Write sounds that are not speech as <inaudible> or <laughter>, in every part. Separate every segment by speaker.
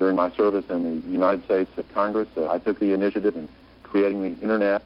Speaker 1: during my service in the United States Congress, uh, I took the initiative in creating the Internet.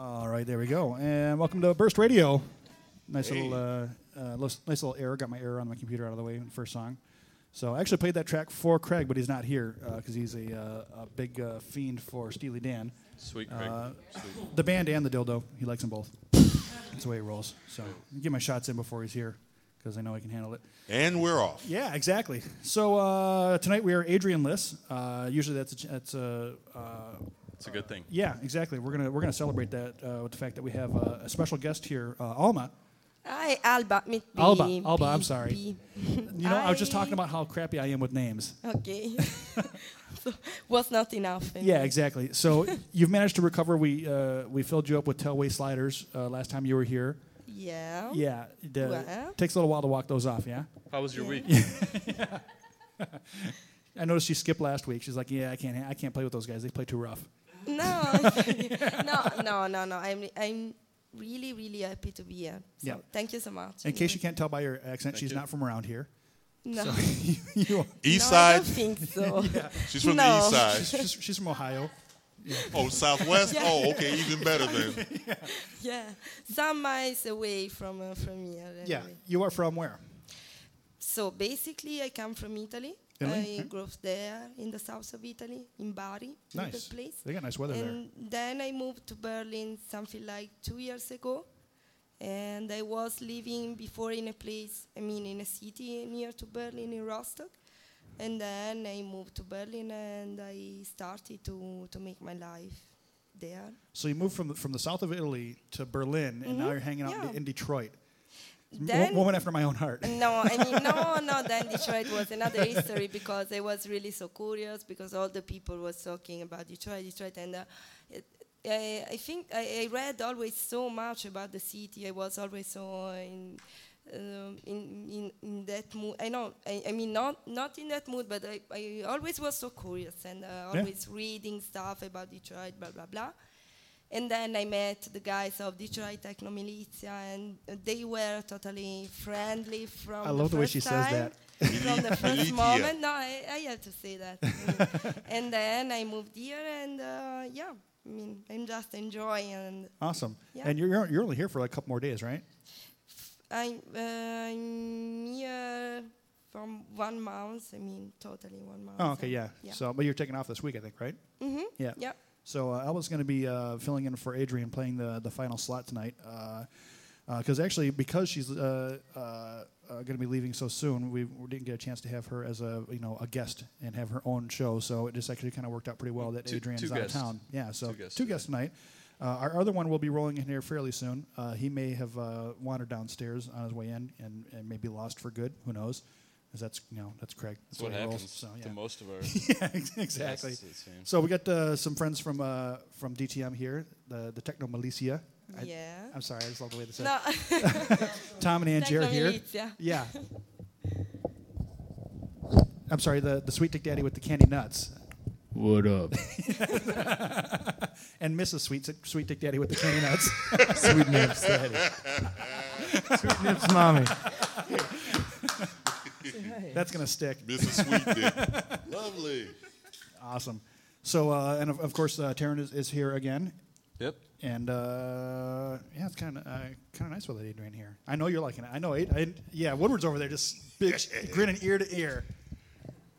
Speaker 2: All right, there we go. And welcome to Burst Radio. Nice little, uh, uh, nice little error. Got my error on my computer out of the way in the first song. So I actually played that track for Craig, but he's not here because he's a, uh, a big uh, fiend for Steely Dan.
Speaker 3: Sweet Craig.
Speaker 2: Uh,
Speaker 3: Sweet.
Speaker 2: The band and the dildo. He likes them both. That's the way he rolls. So get my shots in before he's here because I know he can handle it.
Speaker 4: And we're off.
Speaker 2: Yeah, exactly. So uh, tonight we are Adrian Liss. Uh, usually that's a, that's a uh,
Speaker 3: It's a good thing.
Speaker 2: yeah, exactly. We're gonna we're gonna celebrate that uh, with the fact that we have uh, a special guest here, uh, Alma.
Speaker 5: Hi, Alba. Mit B,
Speaker 2: Alba, Alba, I'm sorry.
Speaker 5: B.
Speaker 2: You know, I was just talking about how crappy I am with names.
Speaker 5: Okay. <laughs> so, was not enough.
Speaker 2: Yeah, exactly. So you've managed to recover. We uh, we filled you up with Telway sliders uh, last time you were here.
Speaker 5: Yeah.
Speaker 2: Yeah, the,
Speaker 5: Well.
Speaker 2: takes a little while to walk those off. Yeah.
Speaker 3: How was your week? <laughs> <laughs>
Speaker 2: I noticed she skipped last week. She's like, "Yeah, I can't. I can't play with those guys. They play too rough."
Speaker 5: No, <laughs> no, no, no, no. I'm, I'm really, really happy to be here. So
Speaker 2: Yeah.
Speaker 5: Thank you so much.
Speaker 2: In case you can't tell by your accent, she's
Speaker 3: you.
Speaker 2: not from around here.
Speaker 5: No.
Speaker 2: So <laughs> you,
Speaker 4: East
Speaker 5: no, I don't think so. yeah.
Speaker 4: She's from
Speaker 5: No.
Speaker 4: the east side.
Speaker 2: she's, she's from Ohio.
Speaker 4: Oh, southwest.
Speaker 5: Yeah.
Speaker 4: Oh, okay, even better then. <laughs>
Speaker 5: yeah, some miles away from uh, from here.
Speaker 2: Yeah, you are from where?
Speaker 5: So basically, I come from Italy.
Speaker 2: Italy?
Speaker 5: I grew up there in the south of Italy, in Bari,
Speaker 2: Nice.
Speaker 5: little place.
Speaker 2: They got nice weather there.
Speaker 5: and then I moved to Berlin something like two years ago. And I was living before in a place, I mean, in a city near to Berlin, in Rostock. And then I moved to Berlin and I started to, to make my life there.
Speaker 2: So you moved from the, from the south of Italy to Berlin, and now
Speaker 5: Mhm,
Speaker 2: you're hanging out in- in Detroit.
Speaker 5: Then-
Speaker 2: woman after my own heart.
Speaker 5: No, I mean, no, no, then Detroit was another history because I was really so curious because all the people was talking about Detroit, Detroit, and uh, it, I, I think I, I read always so much about the city. I was always so in, um, in, in, in that mood. I know, I, I mean, not, not in that mood, but I, I always was so curious and uh,
Speaker 2: Yeah.
Speaker 5: always reading stuff about Detroit, blah, blah, blah. And then I met the guys of Detroit Techno Militia, and uh, they were totally friendly from
Speaker 2: I
Speaker 5: the
Speaker 2: love the way
Speaker 5: first
Speaker 2: she says that.
Speaker 5: from the first moment. No, I, I have to say that. <laughs> And then I moved here, and uh, yeah, I mean, I'm just enjoying. And
Speaker 2: Awesome.
Speaker 5: Yeah.
Speaker 2: And you're you're only here for like a couple more days, right?
Speaker 5: I'm, uh, I'm here from one month. I mean, totally one month.
Speaker 2: Oh, okay,
Speaker 5: and-
Speaker 2: yeah.
Speaker 5: yeah.
Speaker 2: So, but you're taking off this week, I think, right?
Speaker 5: Mm Mhm,
Speaker 2: Yeah.
Speaker 5: yeah.
Speaker 2: So uh, Elba's going to be uh, filling in for Adrian, playing the the final slot tonight. Because actually, because she's uh, uh, uh, going to be leaving so soon, we, we didn't get a chance to have her as a you know a guest and have her own show. So it just actually kind of worked out pretty well that Adrian's
Speaker 3: two
Speaker 2: out
Speaker 3: guests.
Speaker 2: of town. Yeah, so
Speaker 3: Two guests
Speaker 2: two guests tonight. Uh, our other one will be rolling in here fairly soon. Uh, he may have uh, wandered downstairs on his way in and, and maybe lost for good. Who knows? Because that's you know that's Craig. That's
Speaker 3: That's what
Speaker 2: the way he
Speaker 3: happens
Speaker 2: rolls. So, yeah.
Speaker 3: to most of our. <laughs>
Speaker 2: yeah, exactly.
Speaker 3: guests, it seems.
Speaker 2: So we got uh, some friends from uh, from DTM here, the the Techno Militia. I,
Speaker 5: Yeah.
Speaker 2: I'm sorry, I just love the way they said.
Speaker 5: No. <laughs>
Speaker 2: Tom and Angie are
Speaker 5: Techno
Speaker 2: here.
Speaker 5: Militia.
Speaker 2: Yeah. I'm sorry, the the Sweet Dick Daddy with the candy nuts,
Speaker 6: What up? <laughs>
Speaker 2: and Mrs. Sweet Sweet Dick Daddy with the candy nuts.
Speaker 6: Sweet nips, daddy. Sweet nips, mommy.
Speaker 2: That's gonna stick.
Speaker 4: Mrs. Sweet Dick. <laughs> Lovely.
Speaker 2: Awesome. So uh, and of, of course, uh, Taryn is, is here again.
Speaker 3: Yep.
Speaker 2: And uh, yeah, it's kind of uh, kind of nice with Adrian here. I know you're liking it. I know. Ad- I, yeah, Woodward's over there, just big, <laughs> grinning ear to ear.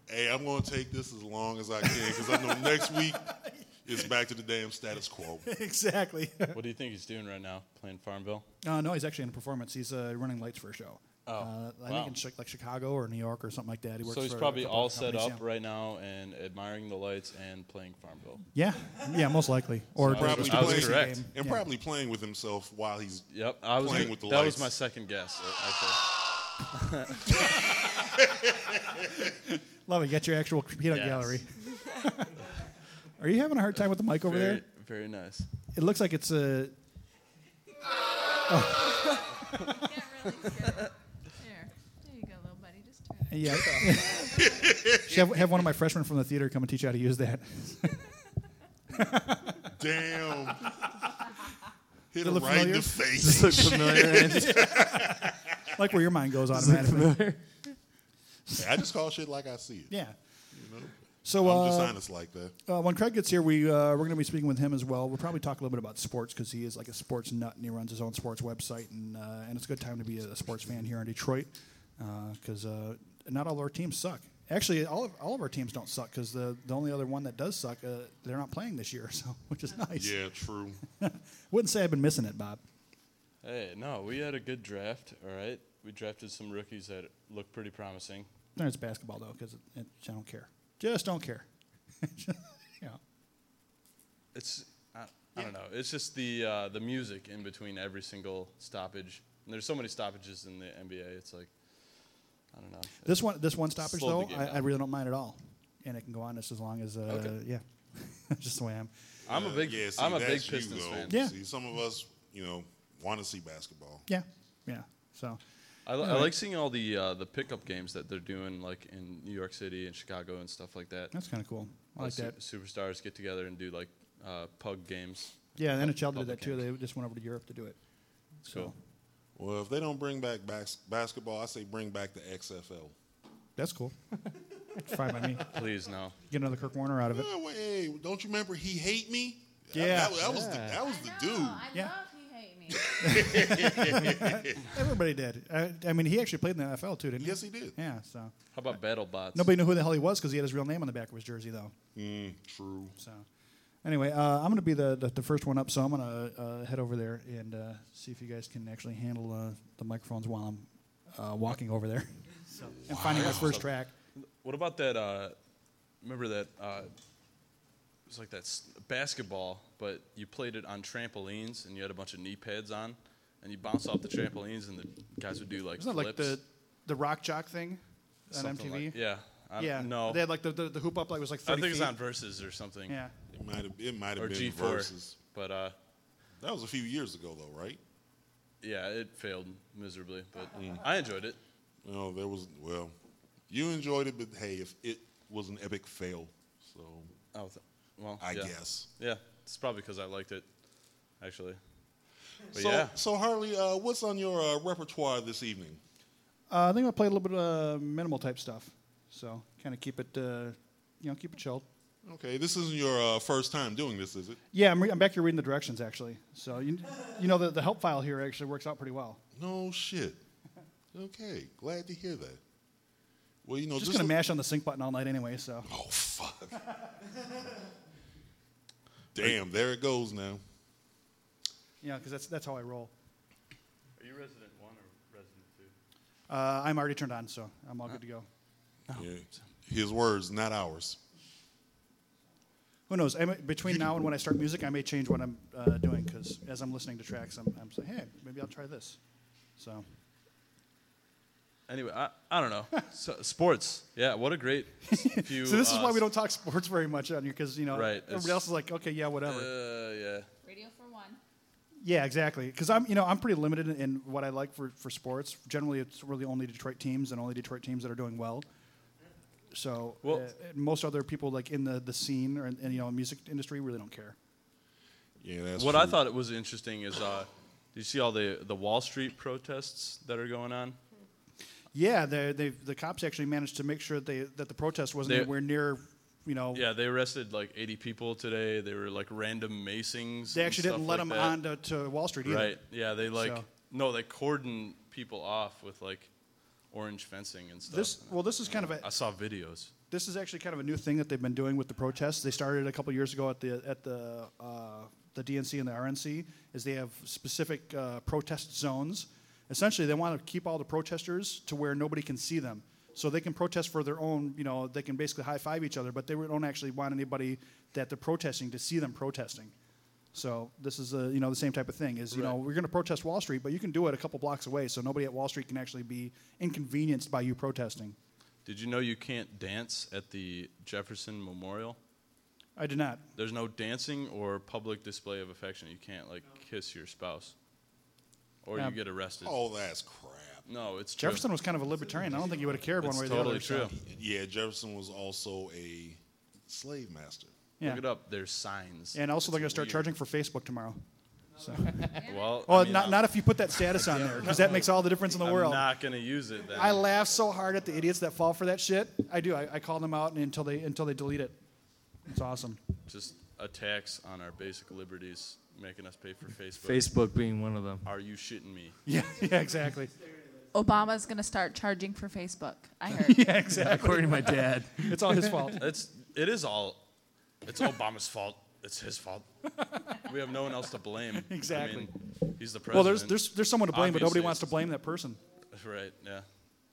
Speaker 4: Hey, I'm going to take this as long as I can because I know next week <laughs> it's back to the damn status quo.
Speaker 2: exactly.
Speaker 3: What do you think he's doing right now? Playing Farmville?
Speaker 2: Uh, no, he's actually in a performance. He's uh, running lights for a show.
Speaker 3: Oh,
Speaker 2: uh, I
Speaker 3: wow.
Speaker 2: think in Chi- like Chicago or New York or something like that. He works
Speaker 3: So he's
Speaker 2: for
Speaker 3: probably all set
Speaker 2: companies,
Speaker 3: up
Speaker 2: yeah.
Speaker 3: right now and admiring the lights and playing Farmville.
Speaker 2: Yeah, yeah, most likely. Or
Speaker 3: So
Speaker 4: Probably
Speaker 3: I was
Speaker 4: playing,
Speaker 3: correct.
Speaker 2: game.
Speaker 4: and
Speaker 2: Yeah.
Speaker 4: probably playing with himself while he's
Speaker 3: Yep, I was.
Speaker 4: Playing
Speaker 3: gonna-
Speaker 4: with the
Speaker 3: that
Speaker 4: lights.
Speaker 3: was my second guess. uh, <laughs> Actually.
Speaker 2: Love it. Get your actual peanut
Speaker 3: Yes.
Speaker 2: gallery. <laughs> Are you having a hard time with the mic over
Speaker 3: very,
Speaker 2: there?
Speaker 3: very nice.
Speaker 2: It looks like it's a. <laughs>
Speaker 7: Can't really see it. There. There you go, little buddy. Just turn it.
Speaker 2: Yeah. <laughs> Should have, have one of my freshmen from the theater come and teach you how to use that.
Speaker 4: damn. Hit
Speaker 2: it
Speaker 4: him
Speaker 2: look
Speaker 4: right in
Speaker 2: familiar?
Speaker 4: the face.
Speaker 6: Look familiar. <laughs>
Speaker 2: Like where your mind goes automatically.
Speaker 4: Hey, I just call shit like I see it.
Speaker 2: Yeah.
Speaker 4: You know?
Speaker 2: So
Speaker 4: I'm just
Speaker 2: uh,
Speaker 4: honest like that.
Speaker 2: Uh, when Craig gets here, we uh, we're going to be speaking with him as well. We'll probably talk a little bit about sports because he is like a sports nut and he runs his own sports website, and uh, and it's a good time to be a, a sports fan here in Detroit because uh, not all of our teams suck. Actually, all of all of our teams don't suck because the the only other one that does suck, uh, they're not playing this year, <laughs> so which is nice.
Speaker 4: Yeah, true. <laughs>
Speaker 2: Wouldn't say I've been missing it, Bob.
Speaker 3: Hey, no, we had a good draft. All right, we drafted some rookies that look pretty promising.
Speaker 2: No, it's basketball though because it, it, I don't care. Just don't care. <laughs> yeah.
Speaker 3: It's I, I don't know. It's just the uh, the music in between every single stoppage. And there's so many stoppages in the NBA. It's like I don't know.
Speaker 2: This one, this one stoppage though, I, I really don't mind at all, and it can go on just as long as uh,
Speaker 3: Okay.
Speaker 2: yeah, <laughs> just the way I am.
Speaker 3: I'm a big
Speaker 4: yeah, see,
Speaker 3: I'm a big
Speaker 4: that's you,
Speaker 3: Pistons
Speaker 4: though.
Speaker 3: fan.
Speaker 2: Yeah.
Speaker 4: See, some of us, you know, want to see basketball.
Speaker 2: Yeah, yeah. So
Speaker 3: I, li- I like seeing all the uh, the pickup games that they're doing, like in New York City and Chicago and stuff like that.
Speaker 2: that's kind of cool. I
Speaker 3: All
Speaker 2: like
Speaker 3: the
Speaker 2: that.
Speaker 3: su- Superstars get together and do like uh, pug games.
Speaker 2: Yeah, the NHL did that too.
Speaker 3: games.
Speaker 2: They just went over to Europe to do it. So
Speaker 3: Cool.
Speaker 4: Well, if they don't bring back bas- basketball, I say bring back the XFL.
Speaker 2: that's cool. <laughs> Fine by me.
Speaker 3: Please no.
Speaker 2: Get another Kurt Warner out of it.
Speaker 4: Yeah, wait, hey, don't you remember he hate me? That-
Speaker 2: Yeah.
Speaker 4: that, that was the, that was the dude.
Speaker 7: I
Speaker 2: Yeah.
Speaker 7: love He Hate Me. <laughs>
Speaker 2: Everybody did. I, I mean, he actually played in the NFL too, didn't he?
Speaker 4: Yes, he did.
Speaker 2: Yeah. So
Speaker 3: How about Battle Bots?
Speaker 2: nobody knew who the hell he was because he had his real name on the back of his jersey, though.
Speaker 4: Mm, true.
Speaker 2: So anyway, uh, I'm going to be the, the the first one up, so I'm going to uh, head over there and uh, see if you guys can actually handle uh, the microphones while I'm uh, walking over there. So, and finding my first track.
Speaker 3: What about that? Uh, remember that? Uh, it was like that s- basketball, but you played it on trampolines, and you had a bunch of knee pads on, and you bounce off the trampolines, and the guys would do like
Speaker 2: Isn't that like the the rock jock thing on
Speaker 3: something
Speaker 2: MTV?
Speaker 3: like- yeah. I,
Speaker 2: yeah.
Speaker 3: No.
Speaker 2: They had like the, the, the hoop up like was like
Speaker 3: I
Speaker 2: 30
Speaker 3: think it's
Speaker 2: feet.
Speaker 3: on Versus or something.
Speaker 2: Yeah.
Speaker 4: It might have it might have been
Speaker 3: G4.
Speaker 4: versus.
Speaker 3: But uh,
Speaker 4: That was a few years ago, though, right?
Speaker 3: yeah, it failed miserably, but
Speaker 2: Mm.
Speaker 3: I enjoyed it.
Speaker 4: No, there was. Well, you enjoyed it, but hey, if it was an epic fail, so
Speaker 3: Oh, th- well,
Speaker 4: I
Speaker 3: yeah.
Speaker 4: guess.
Speaker 3: Yeah, it's probably because I liked it, actually. But
Speaker 4: So,
Speaker 3: yeah,
Speaker 4: so Harley, uh, what's on your uh, repertoire this evening?
Speaker 2: Uh, I think I'll play a little bit of uh, minimal type stuff. So kind of keep it, uh, you know, keep it chilled.
Speaker 4: Okay, this isn't your uh, first time doing this, is it?
Speaker 2: Yeah, I'm, re- I'm back here reading the directions actually. So you, you know, the, the help file here actually works out pretty well.
Speaker 4: No shit. Okay, glad to hear that. Well, you know,
Speaker 2: Just
Speaker 4: just
Speaker 2: gonna mash on the sync button all night anyway. So
Speaker 4: Oh fuck! Damn, there it goes now.
Speaker 2: yeah, because that's that's how I roll.
Speaker 3: are you resident one or resident two?
Speaker 2: Uh, I'm already turned on, so I'm all good to go.
Speaker 4: Yeah. His words, not ours.
Speaker 2: Who knows? I may, between now and when I start music, I may change what I'm uh, doing because as I'm listening to tracks, I'm, I'm saying, hey, maybe I'll try this. So
Speaker 3: Anyway, I, I don't know. <laughs> so, sports, yeah, what a great <laughs> few.
Speaker 2: so this is
Speaker 3: uh,
Speaker 2: why we don't talk sports very much on here because you know
Speaker 3: Right,
Speaker 2: everybody else is like, okay, yeah, whatever.
Speaker 3: Uh, yeah.
Speaker 7: Radio for one.
Speaker 2: Yeah, exactly. Because I'm, you know, I'm pretty limited in, in what I like for, for sports. Generally, it's really only Detroit teams and only Detroit teams that are doing well. So
Speaker 3: Well-
Speaker 2: uh, most other people like in the, the scene or in, in, you know music industry really don't care.
Speaker 4: Yeah, that's
Speaker 3: What
Speaker 4: true.
Speaker 3: I thought it was interesting is, uh, do you see all the the Wall Street protests that are going on?
Speaker 2: Yeah, they they the cops actually managed to make sure that they that the protest wasn't
Speaker 3: They-
Speaker 2: anywhere near, you know.
Speaker 3: Yeah, they arrested like 80 people today. They were like random macings.
Speaker 2: They
Speaker 3: and
Speaker 2: actually
Speaker 3: stuff
Speaker 2: didn't let
Speaker 3: like
Speaker 2: them
Speaker 3: that.
Speaker 2: on to, to Wall Street either.
Speaker 3: Right. Yeah, they like
Speaker 2: So-
Speaker 3: no, they cordon people off with like orange fencing and stuff.
Speaker 2: This well, this is kind of a
Speaker 3: I saw videos.
Speaker 2: this is actually kind of a new thing that they've been doing with the protests. They started a couple years ago at the at the uh, the DNC and the RNC. Is they have specific uh, protest zones. Essentially, they want to keep all the protesters to where nobody can see them, so they can protest for their own. You know, they can basically high five each other, but they don't actually want anybody that they're protesting to see them protesting. So this is a you know the same type of thing. Is you know we're going to protest Wall Street, but you can do it a couple blocks away, so nobody at Wall Street can actually be inconvenienced by you protesting.
Speaker 3: Did you know you can't dance at the Jefferson Memorial?
Speaker 2: I did not.
Speaker 3: There's no dancing or public display of affection. You can't like kiss your spouse, or
Speaker 2: Yeah.
Speaker 3: you get arrested.
Speaker 4: Oh, that's crap.
Speaker 3: No, it's true.
Speaker 2: Jefferson was kind of a libertarian. I don't think he would have cared one
Speaker 3: It's
Speaker 2: way or
Speaker 3: totally
Speaker 2: the other. so-
Speaker 3: true.
Speaker 4: Yeah, Jefferson was also a slave master.
Speaker 2: Yeah.
Speaker 3: Look it up. There's signs.
Speaker 2: And also, they're going to start
Speaker 3: weird.
Speaker 2: charging for Facebook tomorrow. So. <laughs>
Speaker 3: Well,
Speaker 2: well,
Speaker 3: I mean,
Speaker 2: not,
Speaker 3: I'm-
Speaker 2: not if you put that status on <laughs> there, because that makes all the difference in the
Speaker 3: I'm
Speaker 2: world.
Speaker 3: not gonna use it then.
Speaker 2: I laugh so hard at the idiots that fall for that shit. I do. I, I call them out until they until they delete it. It's awesome.
Speaker 3: Just attacks on our basic liberties, making us pay for Facebook.
Speaker 8: Facebook being one of them.
Speaker 3: Are you shitting me? <laughs>
Speaker 2: Yeah, yeah, exactly.
Speaker 9: Obama's going to start charging for Facebook. I heard.
Speaker 2: yeah, exactly.
Speaker 8: According to my dad.
Speaker 2: It's all his fault.
Speaker 3: It's it is all. It's Obama's fault. It's his fault. We have no one else to blame.
Speaker 2: Exactly.
Speaker 3: I mean, he's the president.
Speaker 2: Well, there's there's there's someone to blame, but nobody wants to
Speaker 3: it's-
Speaker 2: blame that person.
Speaker 3: Right. Yeah.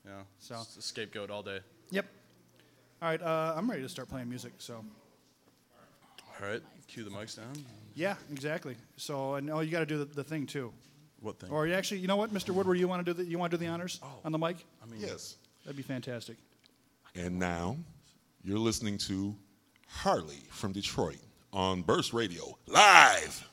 Speaker 3: Yeah.
Speaker 2: So-
Speaker 3: It's a scapegoat all day.
Speaker 2: Yep. All right, uh, I'm ready to start playing music. So.
Speaker 3: All right. Cue the mics down.
Speaker 2: Yeah, exactly. So, and oh, you got to do the, the thing too.
Speaker 3: What thing?
Speaker 2: Or you actually, you know what, Mr. Woodward, you want to do the you want to do the honors on the mic?
Speaker 3: I mean,
Speaker 10: Yes.
Speaker 2: That'd be fantastic.
Speaker 10: And now you're listening to Harley from Detroit on Burst Radio live.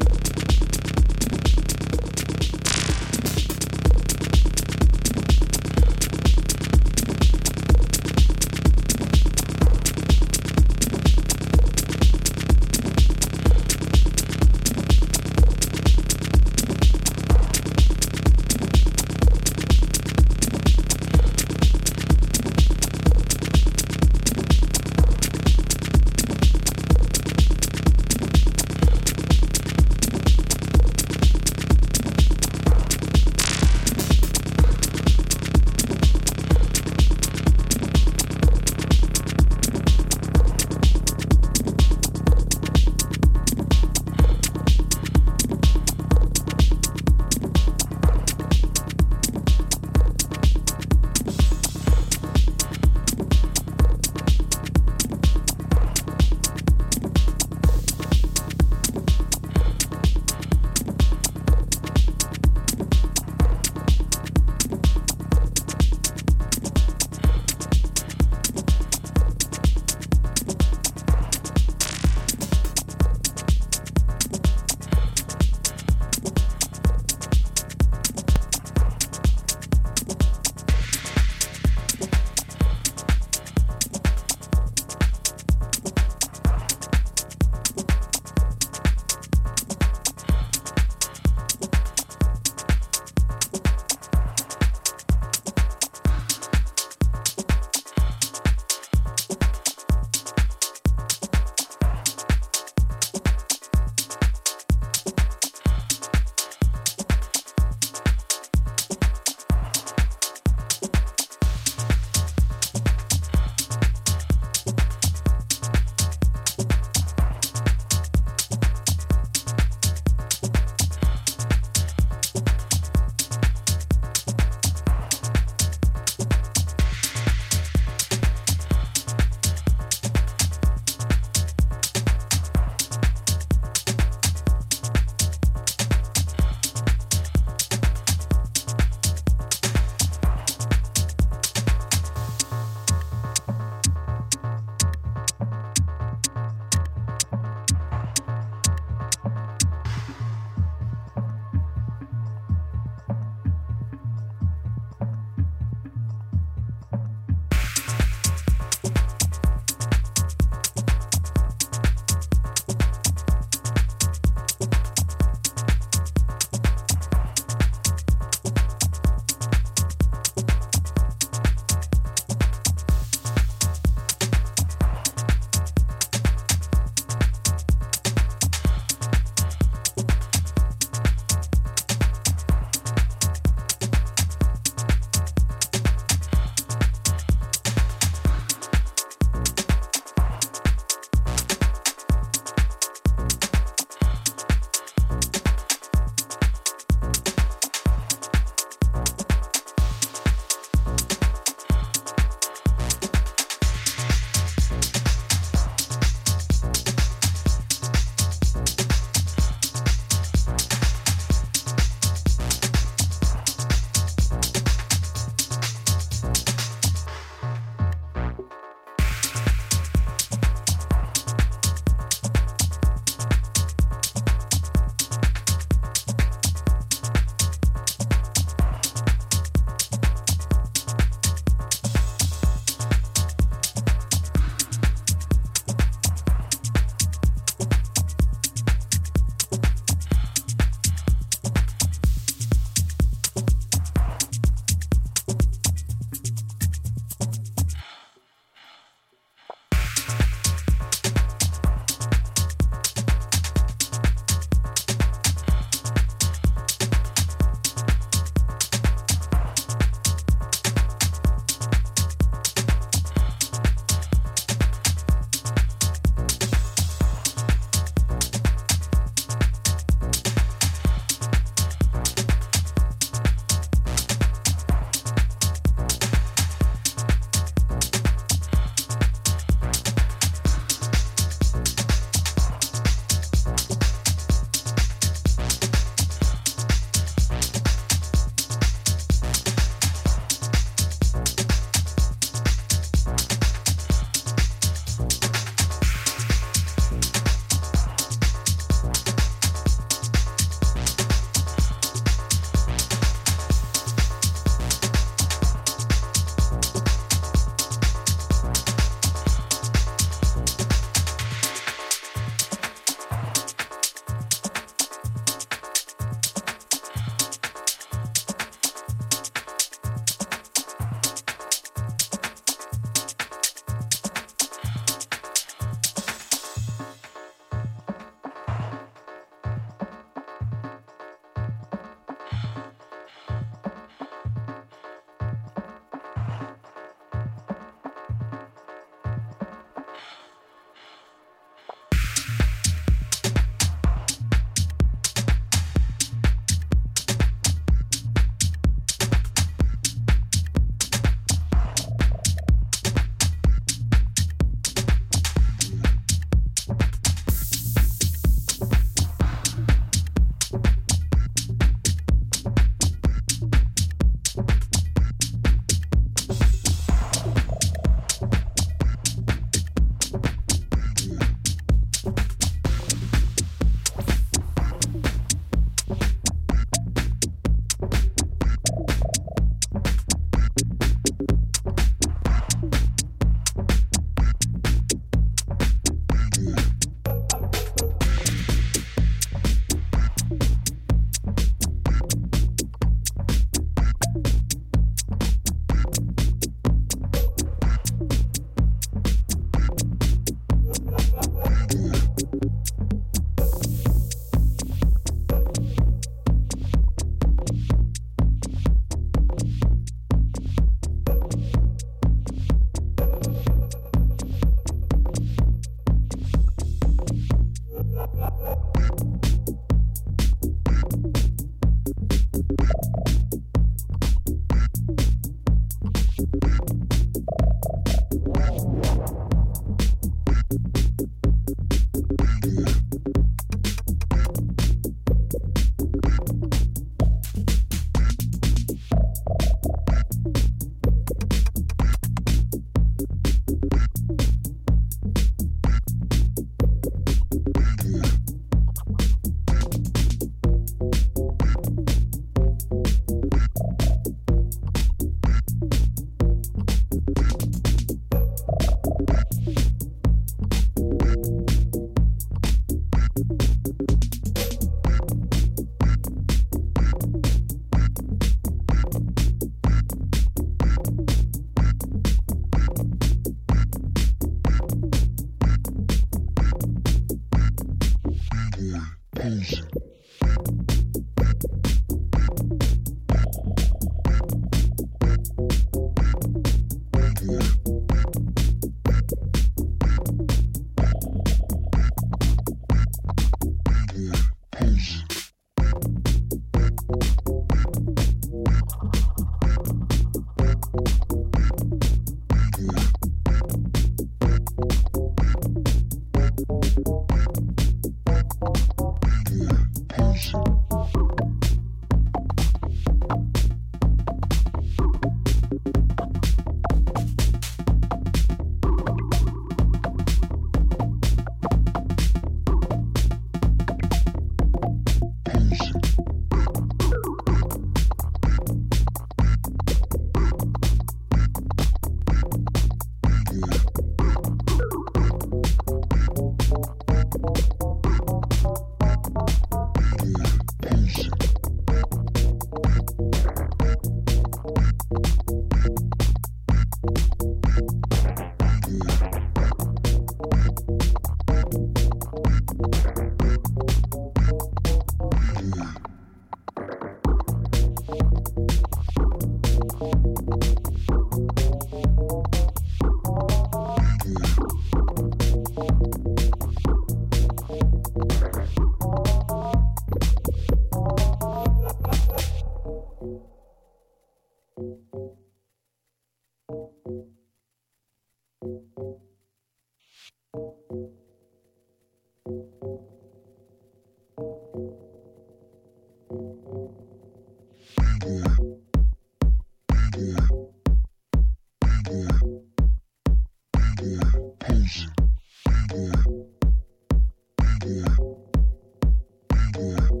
Speaker 11: Yeah.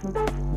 Speaker 12: Thank you.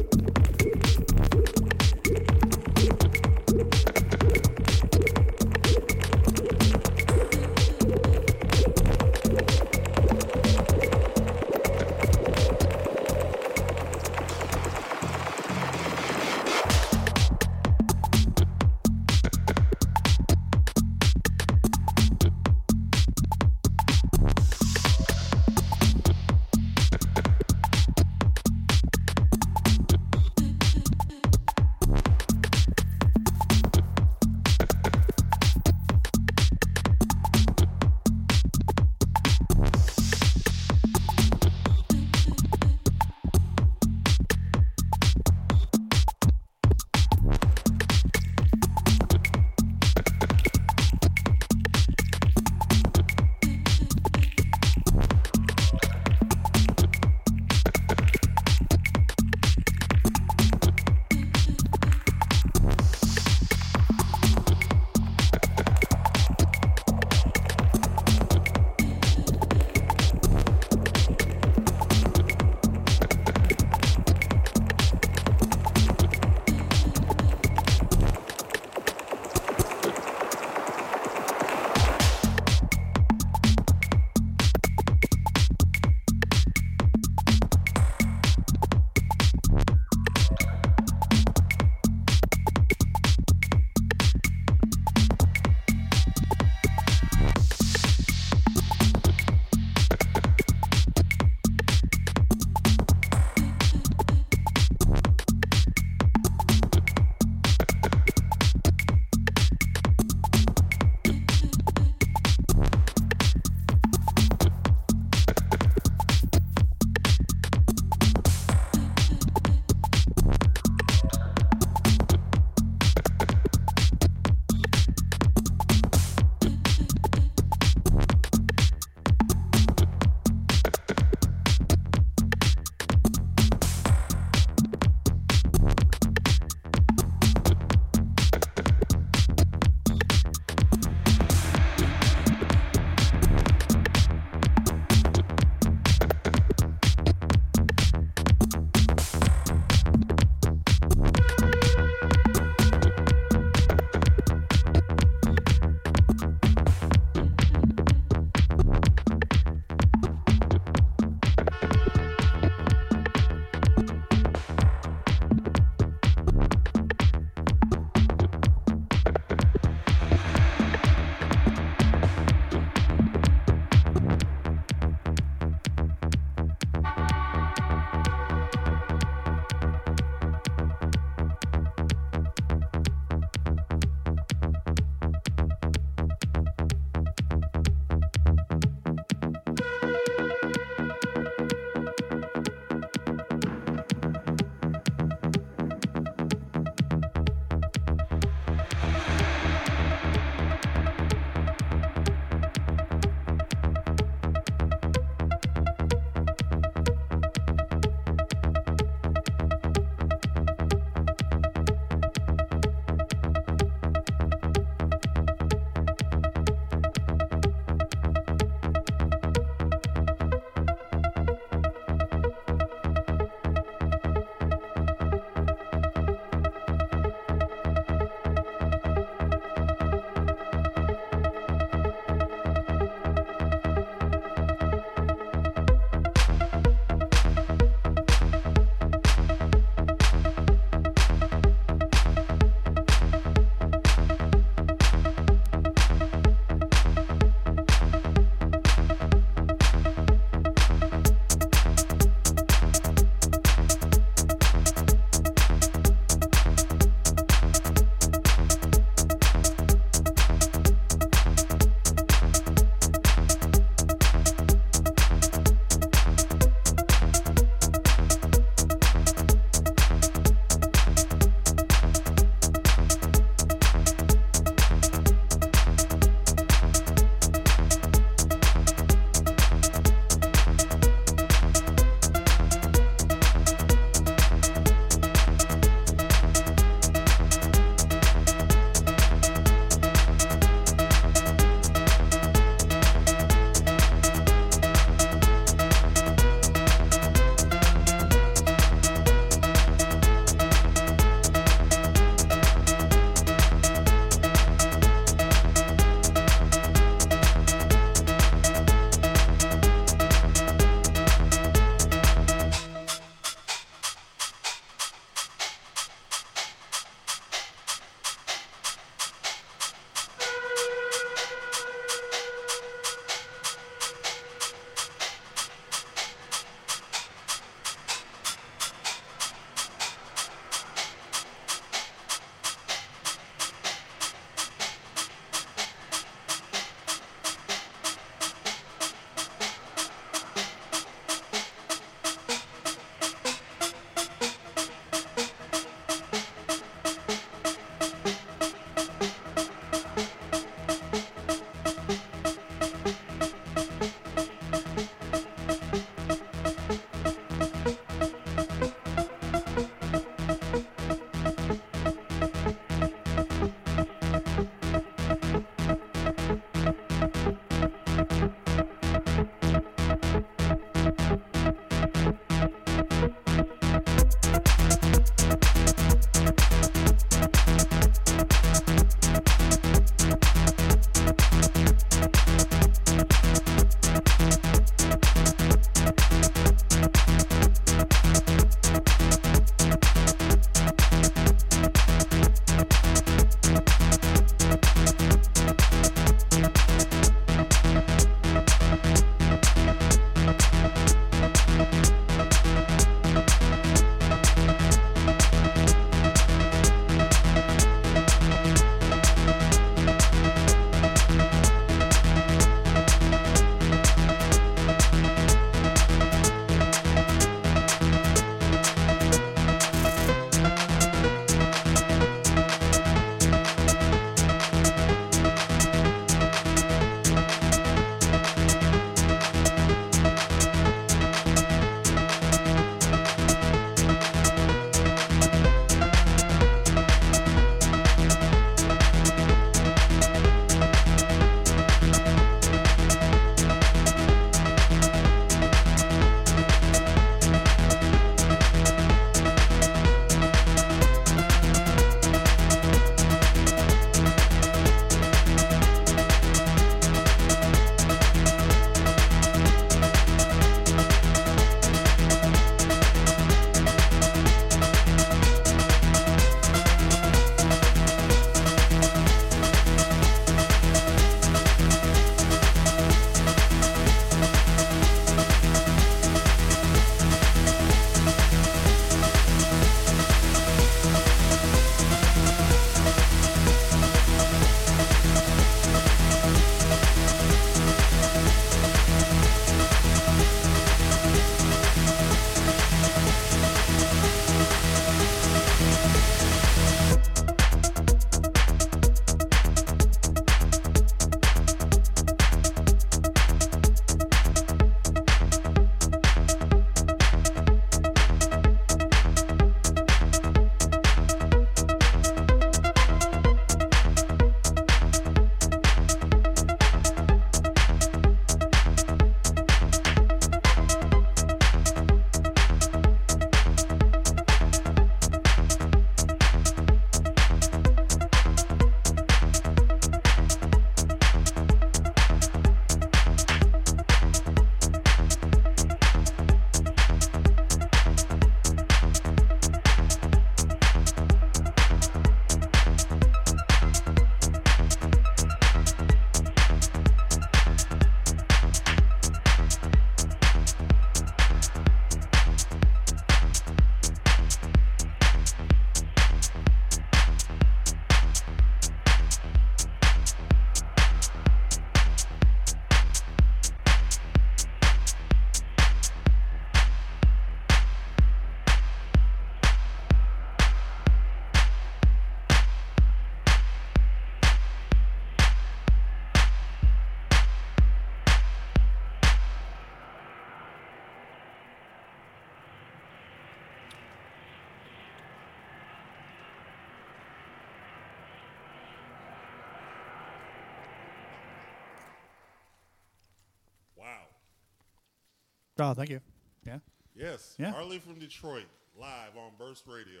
Speaker 2: Oh, thank you. Yeah.
Speaker 4: Yes.
Speaker 2: Yeah.
Speaker 4: Harley from Detroit, live on Burst Radio.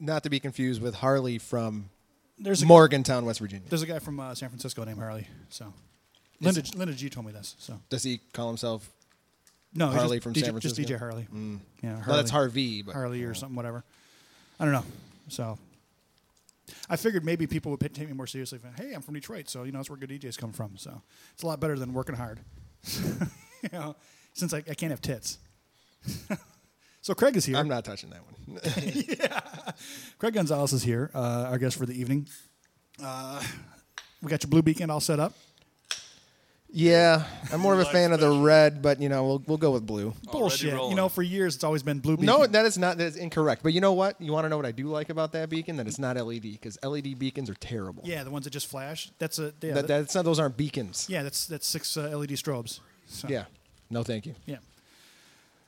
Speaker 6: Not to be confused with Harley from
Speaker 2: There's a-
Speaker 6: Morgantown, West Virginia.
Speaker 2: There's a guy from uh, San Francisco named Harley. So, Linda Linda G told me this. So
Speaker 6: Does he call himself
Speaker 2: no,
Speaker 6: Harley from
Speaker 2: DJ,
Speaker 6: San Francisco?
Speaker 2: Just DJ Harley.
Speaker 6: Mm.
Speaker 2: Yeah,
Speaker 6: Well, that's Harvey, but
Speaker 2: Harley or something, whatever. I don't know. So, I figured maybe people would take me more seriously. If, hey, I'm from Detroit, so you know that's where good DJs come from. So it's a lot better than working hard. <laughs> you know, since I, I can't have tits. <laughs> so Craig is here.
Speaker 6: I'm not touching that one. <laughs> <laughs>
Speaker 2: yeah. Craig Gonzalez is here, uh, our guest for the evening. Uh, we got your blue beacon all set up.
Speaker 6: Yeah, I'm more of a fan of the red, but you know we'll we'll go with blue.
Speaker 2: Bullshit. You know, for years it's always been blue beacon.
Speaker 6: No, that is not that is incorrect. But you know what? You want to know what I do like about that beacon? That it's not LED because LED beacons are terrible.
Speaker 2: Yeah, the ones that just flash. That's a yeah.
Speaker 6: that, that's not. Those aren't beacons.
Speaker 2: yeah, that's that's six uh, LED strobes. So,
Speaker 6: Yeah. No, thank you.
Speaker 2: Yeah.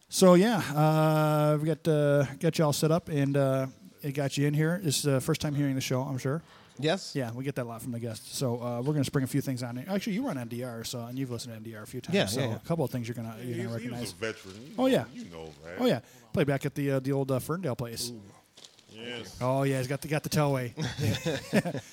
Speaker 2: So yeah, uh, we got uh, got you all set up and uh, it got you in here. It's the first time hearing the show, I'm sure.
Speaker 6: Yes.
Speaker 2: Yeah, we get that a lot from the guests. So uh, we're going to spring a few things on. it. Actually, you run on NDR, so and you've listened to NDR a few times.
Speaker 6: Yeah,
Speaker 2: so
Speaker 6: yeah, yeah.
Speaker 2: a couple of things you're gonna you're gonna
Speaker 4: was, he was
Speaker 2: recognize.
Speaker 4: a veteran. You
Speaker 2: Oh
Speaker 4: know-
Speaker 2: yeah.
Speaker 4: You know that.
Speaker 2: Oh yeah. Play back at the uh, the old uh, Ferndale place.
Speaker 4: Yes.
Speaker 2: Oh yeah, he's got the got the Telway.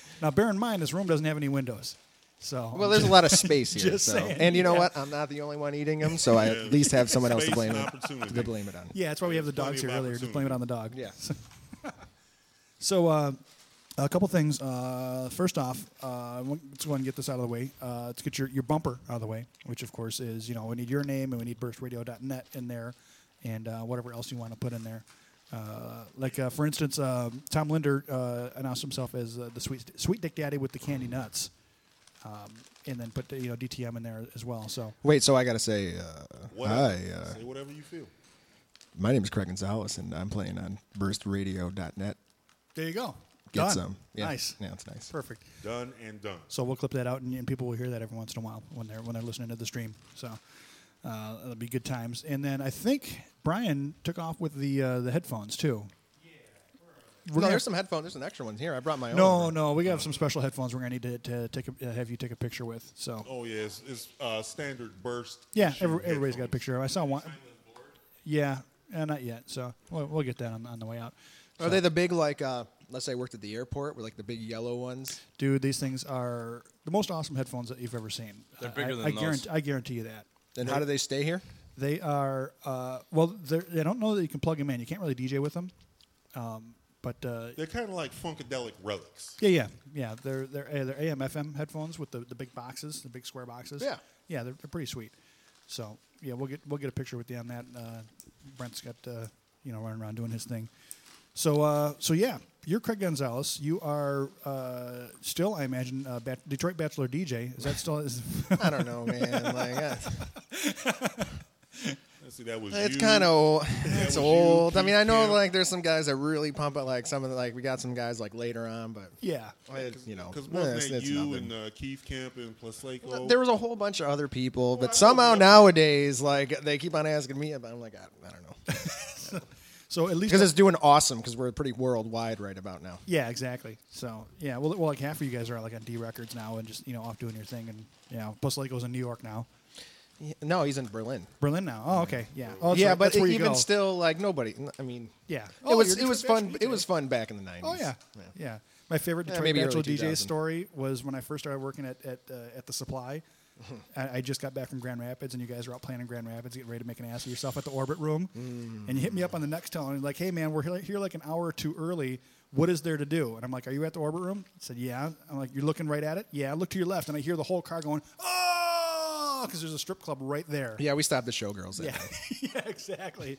Speaker 2: <laughs> <laughs> now bear in mind, this room doesn't have any windows. So
Speaker 6: Well, there's a lot of space <laughs> here.
Speaker 2: Just
Speaker 6: so.
Speaker 2: saying,
Speaker 6: and you know
Speaker 2: yeah.
Speaker 6: what? I'm not the only one eating them, so I at least have someone else to blame it to blame it on.
Speaker 2: Yeah, that's why we have the
Speaker 4: Plenty
Speaker 2: dogs here earlier. Just blame it on the dog.
Speaker 6: Yeah. <laughs>
Speaker 2: So, uh, a couple things. Uh, first off, uh, let's go ahead and get this out of the way. Uh, let's get your, your bumper out of the way, which of course is you know we need your name and we need burstradio.net in there, and uh, whatever else you want to put in there. Uh, like uh, for instance, uh, Tom Linder uh, announced himself as uh, the sweet sweet dick daddy with the candy nuts, um, and then put the, you know DTM in there as well. So
Speaker 6: Wait, so I got to say, uh,
Speaker 4: Whatever.
Speaker 6: hi. Uh,
Speaker 4: Say whatever you feel.
Speaker 6: my name is Craig Gonzalez, and I'm playing on burstradio.net.
Speaker 2: there you go.
Speaker 6: Get
Speaker 2: Done.
Speaker 6: some. Yeah.
Speaker 2: Nice.
Speaker 6: Yeah, it's nice.
Speaker 2: Perfect.
Speaker 4: Done and done.
Speaker 2: So we'll clip that out, and, and people will hear that every once in a while when they're when they're listening to the stream. So uh, it'll be good times. And then I think Brian took off with the uh, the headphones too. We're
Speaker 6: No,
Speaker 2: gonna-
Speaker 6: there's some headphones. There's an extra ones here. I brought my own.
Speaker 2: No, no, we got some special headphones. We're gonna need to, to take a, uh, have you take a picture with. So
Speaker 4: Oh yeah, it's, it's uh, standard burst.
Speaker 2: yeah, every, everybody's got a
Speaker 4: headphones.
Speaker 2: picture. I saw one. Yeah, uh, not yet. So we'll, we'll get that on, on the way out.
Speaker 6: Are they the big like? Uh, let's say I worked at the airport, with like the big yellow ones.
Speaker 2: Dude, these things are the most awesome headphones that you've ever seen.
Speaker 3: They're
Speaker 2: I-
Speaker 3: bigger
Speaker 2: I,
Speaker 3: than
Speaker 2: I
Speaker 3: those.
Speaker 2: Guarantee, I guarantee you that.
Speaker 6: And how do they stay here?
Speaker 2: They are uh, well. they're- I don't know that you can plug them in. You can't really DJ with them. Um, but uh,
Speaker 4: They're kind of like funkadelic relics.
Speaker 2: yeah, yeah, yeah. They're they're uh, they're AM FM headphones with the, the big boxes, the big square boxes.
Speaker 6: Yeah.
Speaker 2: yeah, they're, they're pretty sweet. So yeah, we'll get we'll get a picture with you on that. Uh, Brent's got uh, you know running around doing his thing. So uh, so yeah, you're Craig Gonzalez. You are uh, still, I imagine, uh, Bat- Detroit Bachelor DJ. Is that still? Is <laughs>
Speaker 6: I don't know, man. Like, <laughs> <laughs>
Speaker 4: see, that was
Speaker 6: it's kind of <laughs>
Speaker 4: That
Speaker 6: it's
Speaker 4: was you,
Speaker 6: old. I mean, I know
Speaker 4: Keith
Speaker 6: like there's some guys that really pump it. Like some of the, like we got some guys like later on, but
Speaker 2: yeah.
Speaker 6: it's, you know,
Speaker 4: Because wasn't
Speaker 6: it's-
Speaker 4: that you
Speaker 6: nothing.
Speaker 4: and uh, Keith Kemp and Plaslaco?
Speaker 6: There was a whole bunch of other people,
Speaker 4: I
Speaker 6: but
Speaker 4: know,
Speaker 6: somehow nowadays, like they keep on asking me about. I'm like, I, I don't know, <laughs>
Speaker 2: So at least
Speaker 6: because it's doing awesome because we're pretty worldwide right about now.
Speaker 2: Yeah, exactly. So yeah, well, well, like half of you guys are like on D Records now and just you know off doing your thing, and you know, plus Lake's in New York now,
Speaker 6: Yeah, No, he's in Berlin.
Speaker 2: Berlin now. Oh, okay, yeah. Oh, that's
Speaker 6: yeah,
Speaker 2: right.
Speaker 6: but
Speaker 2: that's where you
Speaker 6: even
Speaker 2: go.
Speaker 6: still, like nobody. I mean,
Speaker 2: yeah,
Speaker 6: it
Speaker 2: Oh,
Speaker 6: was
Speaker 2: you're
Speaker 6: it was fun. It was fun back in the '90s.
Speaker 2: Oh yeah, yeah. My favorite
Speaker 6: Yeah,
Speaker 2: Detroit
Speaker 6: maybe early
Speaker 2: DJ
Speaker 6: 2000.
Speaker 2: story was when I first started working at at, uh, at the Supply. <laughs> I, I just got back from Grand Rapids, and you guys were out playing in Grand Rapids, getting ready to make an ass of yourself at the Orbit Room.
Speaker 6: Mm.
Speaker 2: And you hit me up on the next tone, and like, "Hey man, we're here, here like an hour or two early. What is there to do?" And I'm like, "Are you at the Orbit Room?" I said, "Yeah." I'm like, "You're looking right at it?" "Yeah." I look to your left, and I hear the whole car going, "Oh!" Because there's a strip club right there.
Speaker 6: Yeah, we stopped the showgirls. That
Speaker 2: Yeah, <laughs> yeah, exactly.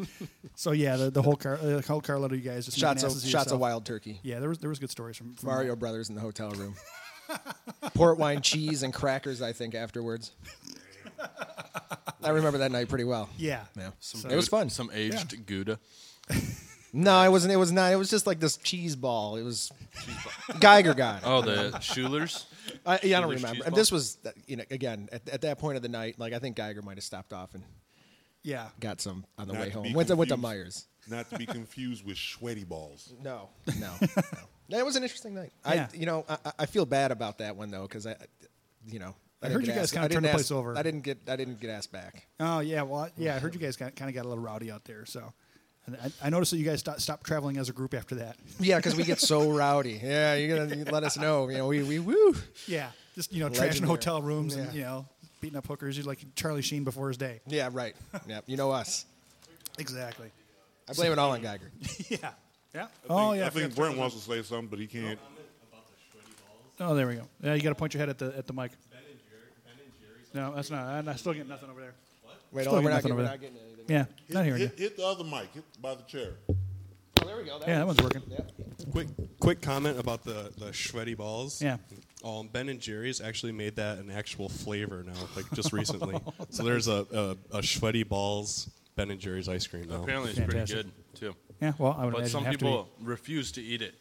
Speaker 2: so yeah, the, the whole car, uh, the whole car load of you guys just
Speaker 6: Shots of
Speaker 2: asses of
Speaker 6: shots of wild turkey.
Speaker 2: Yeah, there was there was good stories from, from
Speaker 6: Mario Brothers in the hotel room. <laughs> Port wine, cheese, and crackers. I think afterwards. I remember that night pretty well.
Speaker 2: Yeah,
Speaker 6: Yeah,
Speaker 3: Some
Speaker 6: it was fun.
Speaker 3: Some aged Gouda. <laughs>
Speaker 6: No, it wasn't. It was not. It was just like this cheese ball. It was Geiger guy.
Speaker 3: Oh, the Schulers. <laughs>
Speaker 6: I, yeah, I don't remember. And this was, you know, again at, at that point of the night. Like I think Geiger might have stopped off and
Speaker 2: yeah.
Speaker 6: got some on the
Speaker 4: Not
Speaker 6: way
Speaker 4: to
Speaker 6: home. Went to went to
Speaker 4: confused-
Speaker 6: Meijer's.
Speaker 4: Not to be confused with sweaty balls. <laughs>
Speaker 6: No, no, <laughs> no. That was an interesting night.
Speaker 2: Yeah.
Speaker 6: I, you know, I, I- I feel bad about that one though because I, you know,
Speaker 2: I
Speaker 6: didn't
Speaker 2: heard
Speaker 6: get
Speaker 2: you guys
Speaker 6: asked-
Speaker 2: kinda
Speaker 6: I didn't
Speaker 2: turned the
Speaker 6: ask-
Speaker 2: place over.
Speaker 6: I didn't get. I didn't get asked back.
Speaker 2: Oh yeah, well yeah, I heard you guys kind of got a little rowdy out there. So, and I, I noticed that you guys stopped, stopped traveling as a group after that.
Speaker 6: Yeah, because we get so <laughs> rowdy. Yeah, you're gonna you let us know. You know, we we woo.
Speaker 2: Yeah, just you know, trashing hotel rooms and you know, beating up hookers. You're like Charlie Sheen before his day.
Speaker 6: Yeah, right. <laughs> Yeah, you know us.
Speaker 2: Exactly.
Speaker 6: I blame it all on Geiger. <laughs>
Speaker 2: yeah. Yeah.
Speaker 4: I
Speaker 2: Oh
Speaker 4: think-
Speaker 2: yeah.
Speaker 4: I think Brent wants to say something, but he can't.
Speaker 2: Oh, there we go. Yeah, you got to point your head at the at the mic. No, that's not. I'm still getting nothing over there. What?
Speaker 6: Wait,
Speaker 2: Still
Speaker 6: hold on, we're not
Speaker 2: nothing
Speaker 6: getting-
Speaker 2: over
Speaker 6: we're
Speaker 2: there.
Speaker 6: not getting anything.
Speaker 2: Yeah, not hearing you.
Speaker 4: hit, hit the other mic hit by the chair.
Speaker 6: Oh, there we go.
Speaker 2: Yeah, that one's working.
Speaker 13: Quick, quick comment about the the sweaty balls.
Speaker 2: Yeah.
Speaker 13: Um, ben and Jerry's actually made that an actual flavor now, like just <laughs> recently. So there's a, a, a sweaty balls Ben and Jerry's ice cream now.
Speaker 3: Apparently, it's
Speaker 2: Fantastic.
Speaker 3: pretty good too.
Speaker 2: Yeah, well, I would
Speaker 3: but some
Speaker 2: have to
Speaker 3: people refuse to eat it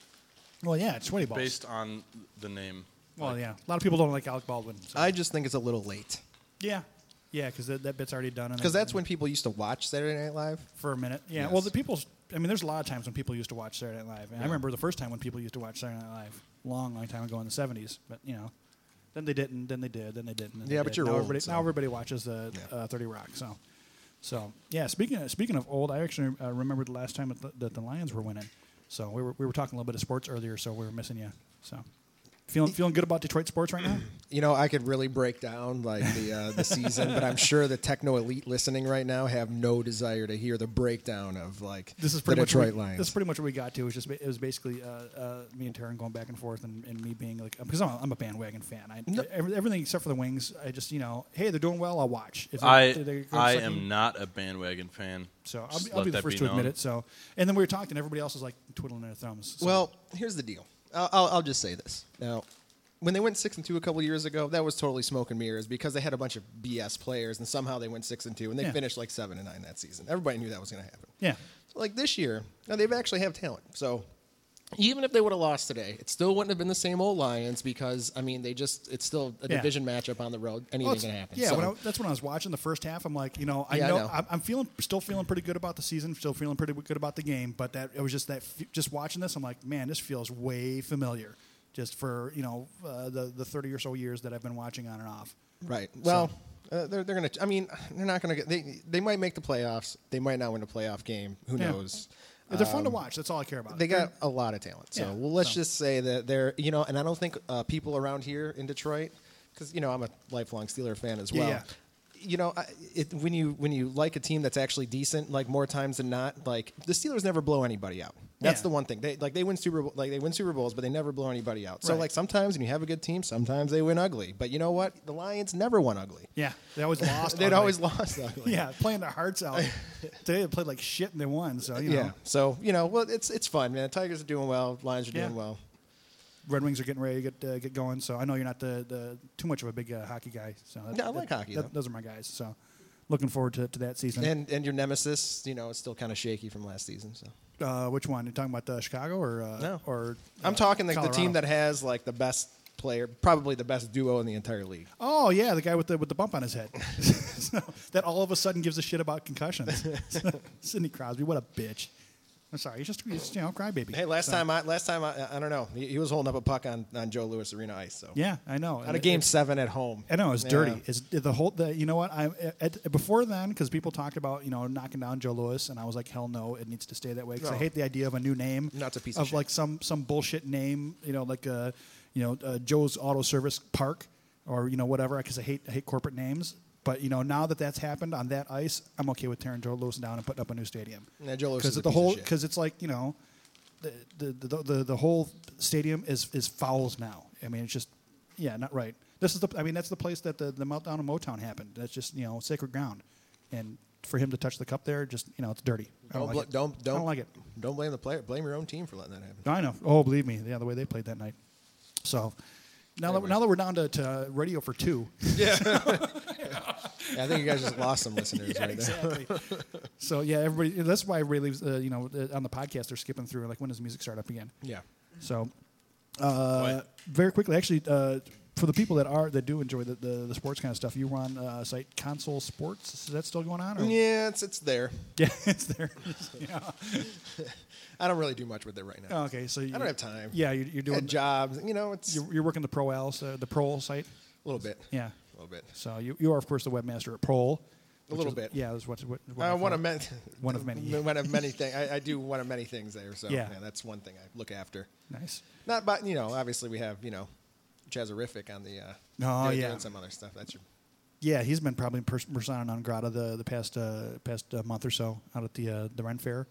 Speaker 2: Well, yeah, it's sweaty balls.
Speaker 3: based on the name.
Speaker 2: Well, yeah, a lot of people don't like Alec Baldwin. so-
Speaker 6: I just think it's a little late
Speaker 2: yeah, yeah, because that, that bit's already done.
Speaker 6: because that's when people used to watch Saturday Night Live.
Speaker 2: for a minute. Yeah.
Speaker 6: Yes.
Speaker 2: Well, the people. I mean, there's a lot of times when people used to watch Saturday Night Live. And I remember the first time when people used to watch Saturday Night Live, long, long time ago in the '70s. But you know, then they didn't. Then they did. Then they didn't. then they
Speaker 6: Yeah, but
Speaker 2: did.
Speaker 6: you're
Speaker 2: now
Speaker 6: old,
Speaker 2: Everybody,
Speaker 6: so-
Speaker 2: Now everybody watches the uh, 30 Rock. So, so yeah. Speaking of, speaking of old, I actually uh, remember the last time that the, that the Lions were winning. So we were we were talking a little bit of sports earlier. So we were missing you. So feeling feeling good about Detroit sports right now. <clears throat>
Speaker 6: You know, I could really break down like the uh, the season, but I'm sure the techno elite listening right now have no desire to hear the breakdown of like
Speaker 2: This is pretty much
Speaker 6: Detroit
Speaker 2: what we,
Speaker 6: Lions.
Speaker 2: This is pretty much what we got to. It was just ba- it was basically uh, uh, me and Taryn going back and forth, and, and me being like, because I'm, a- I'm a bandwagon fan. I, every- everything except for the Wings, I just you know, hey, they're doing well, I'll watch. If
Speaker 3: I
Speaker 2: they- they're
Speaker 3: I am not a bandwagon fan.
Speaker 2: So I'll be, I'll
Speaker 3: let
Speaker 2: be the
Speaker 3: that
Speaker 2: first to admit it. So, and then we were talking, everybody else is like twiddling their thumbs. So-
Speaker 6: Well, here's the deal. I'll, I'll, just say this now. When they went six and two a couple years ago, that was totally smoke and mirrors because they had a bunch of BS players, and somehow they went six and two, and they
Speaker 2: Yeah.
Speaker 6: finished like seven and nine that season. Everybody knew that was going to happen.
Speaker 2: yeah,
Speaker 6: like this year, now they've actually have talent. So even if they would have lost today, it still wouldn't have been the same old Lions because I mean they just it's still a
Speaker 2: Yeah.
Speaker 6: division matchup on the road. Anything
Speaker 2: it's-
Speaker 6: can happen.
Speaker 2: Yeah,
Speaker 6: So-
Speaker 2: when I, that's when I was watching the first half. I'm like, you know, I
Speaker 6: Yeah,
Speaker 2: know. I'm, I'm feeling, still feeling pretty good about the season, still feeling pretty good about the game. But that it was just that, just watching this, I'm like, man, this feels way familiar. Just for you know uh, the the 30 or so years that I've been watching on and off.
Speaker 6: Right. Well, uh, they're they're gonna. I mean, they're not gonna get. They they might make the playoffs. They might not win a playoff game. Who
Speaker 2: Yeah.
Speaker 6: knows?
Speaker 2: They're fun to
Speaker 6: Um,
Speaker 2: watch. That's all I care about.
Speaker 6: They got a lot of talent. So
Speaker 2: Yeah,
Speaker 6: well, let's
Speaker 2: so.
Speaker 6: just say that they're you know, and I don't think uh, people around here in Detroit, because you know I'm a lifelong Steeler fan as
Speaker 2: Yeah,
Speaker 6: well.
Speaker 2: yeah.
Speaker 6: You know, I- it, when you when you like a team that's actually decent, like more times than not, like the Steelers never blow anybody out. That's
Speaker 2: Yeah.
Speaker 6: the one thing. They like they win Super Bowl, like they win Super Bowls, but they never blow anybody out. So
Speaker 2: Right.
Speaker 6: like sometimes when you have a good team, sometimes they win ugly. But you know what? The Lions never won ugly.
Speaker 2: Yeah, they always lost. <laughs>
Speaker 6: They'd
Speaker 2: ugly.
Speaker 6: always lost ugly. <laughs>
Speaker 2: Yeah, playing their hearts out. Today <laughs> they played like shit and they won. So you know,
Speaker 6: yeah. So you know, well, it's it's fun, man. The Tigers are doing well. Lions are
Speaker 2: Yeah.
Speaker 6: doing well.
Speaker 2: Red Wings are getting ready to get uh, get going. So I know you're not the, the too much of a big uh, hockey guy. So that,
Speaker 6: Yeah, I like
Speaker 2: that-
Speaker 6: hockey,
Speaker 2: that- those are my guys. So looking forward to, to that season.
Speaker 6: And and your nemesis, you know, is still kind of shaky from last season. So
Speaker 2: uh, which one? You talking about the Chicago or uh,
Speaker 6: No.
Speaker 2: or
Speaker 6: I'm
Speaker 2: uh,
Speaker 6: talking like the team that has like the best player, probably the best duo in the entire league.
Speaker 2: Oh yeah, the guy with the with the bump on his head. <laughs> So, that all of a sudden gives a shit about concussions. <laughs> Sidney Crosby, what a bitch. I'm sorry, he's just he's, you know crybaby.
Speaker 6: Hey, last
Speaker 2: So-
Speaker 6: time I last time I I don't know. He, he was holding up a puck on, on Joe Louis Arena ice. So
Speaker 2: Yeah, I know.
Speaker 6: Out
Speaker 2: And
Speaker 6: of game
Speaker 2: it-
Speaker 6: seven at home.
Speaker 2: I know it's
Speaker 6: Yeah.
Speaker 2: dirty. Is the whole. The, you know what? I at, before then because people talked about you know knocking down Joe Louis, and I was like, hell no, it needs to stay that way because I hate the idea of a new name.
Speaker 6: No, it's a piece of
Speaker 2: of like some some bullshit name. You know, like uh, you know uh, Joe's Auto Service Park, or you know whatever. Because I hate I hate corporate names. But you know now that that's happened on that ice, I'm okay with tearing Joe Louis down and putting up a new stadium.
Speaker 6: Yeah, Joe Louis
Speaker 2: because
Speaker 6: is a
Speaker 2: the whole because it's like you know the the, the the the whole stadium is is fouls now. I mean, it's just yeah, not right. This is the I mean that's the place that the, the meltdown of Motown happened. That's just you know sacred ground, and for him to touch the cup there, just you know it's dirty. I don't,
Speaker 6: Don't
Speaker 2: like
Speaker 6: bl-
Speaker 2: it.
Speaker 6: don't
Speaker 2: I
Speaker 6: don't
Speaker 2: don't like it.
Speaker 6: Don't blame the player. Blame your own team for letting that happen.
Speaker 2: I know. Oh, believe me, yeah, the way they played that night. So now that now that we're down to, to radio for two.
Speaker 6: Yeah, <laughs> <laughs> <laughs> I think you guys just lost some listeners
Speaker 2: yeah,
Speaker 6: right there.
Speaker 2: exactly. <laughs> so yeah, everybody. That's why everybody leaves. Uh, you know, uh, on the podcast, they're skipping through. Like, when does music start up again?
Speaker 6: Yeah.
Speaker 2: So, uh, very quickly, actually, uh, for the people that are that do enjoy the, the, the sports kind of stuff, you run uh, site Console Sports. Is that still going on? Or?
Speaker 6: Yeah, it's it's there.
Speaker 2: Yeah, <laughs> it's there. yeah.
Speaker 6: I don't really do much with it right now.
Speaker 2: Oh, okay, so you,
Speaker 6: I don't have time.
Speaker 2: Yeah, you're, you're doing
Speaker 6: Had jobs. You know, it's
Speaker 2: You're, you're working the Pro Ls, uh, the Pro site.
Speaker 6: a little bit.
Speaker 2: Yeah.
Speaker 6: Little bit.
Speaker 2: So you, you are of course the webmaster at Prol.
Speaker 6: A little
Speaker 2: is-
Speaker 6: bit.
Speaker 2: Yeah, that's what, what, what
Speaker 6: Uh,
Speaker 2: I
Speaker 6: one of many. <laughs>
Speaker 2: One of many.
Speaker 6: one of many things. I, I do one of many things there. So
Speaker 2: Yeah.
Speaker 6: yeah. that's one thing I look after.
Speaker 2: Nice.
Speaker 6: Not, but you know, obviously we have you know, Jazzerific on the. Uh,
Speaker 2: Oh, yeah.
Speaker 6: doing some other stuff. That's your.
Speaker 2: Yeah, he's been probably pers- persona non grata the the past uh, past uh, month or so out at the uh, the Ren Fair.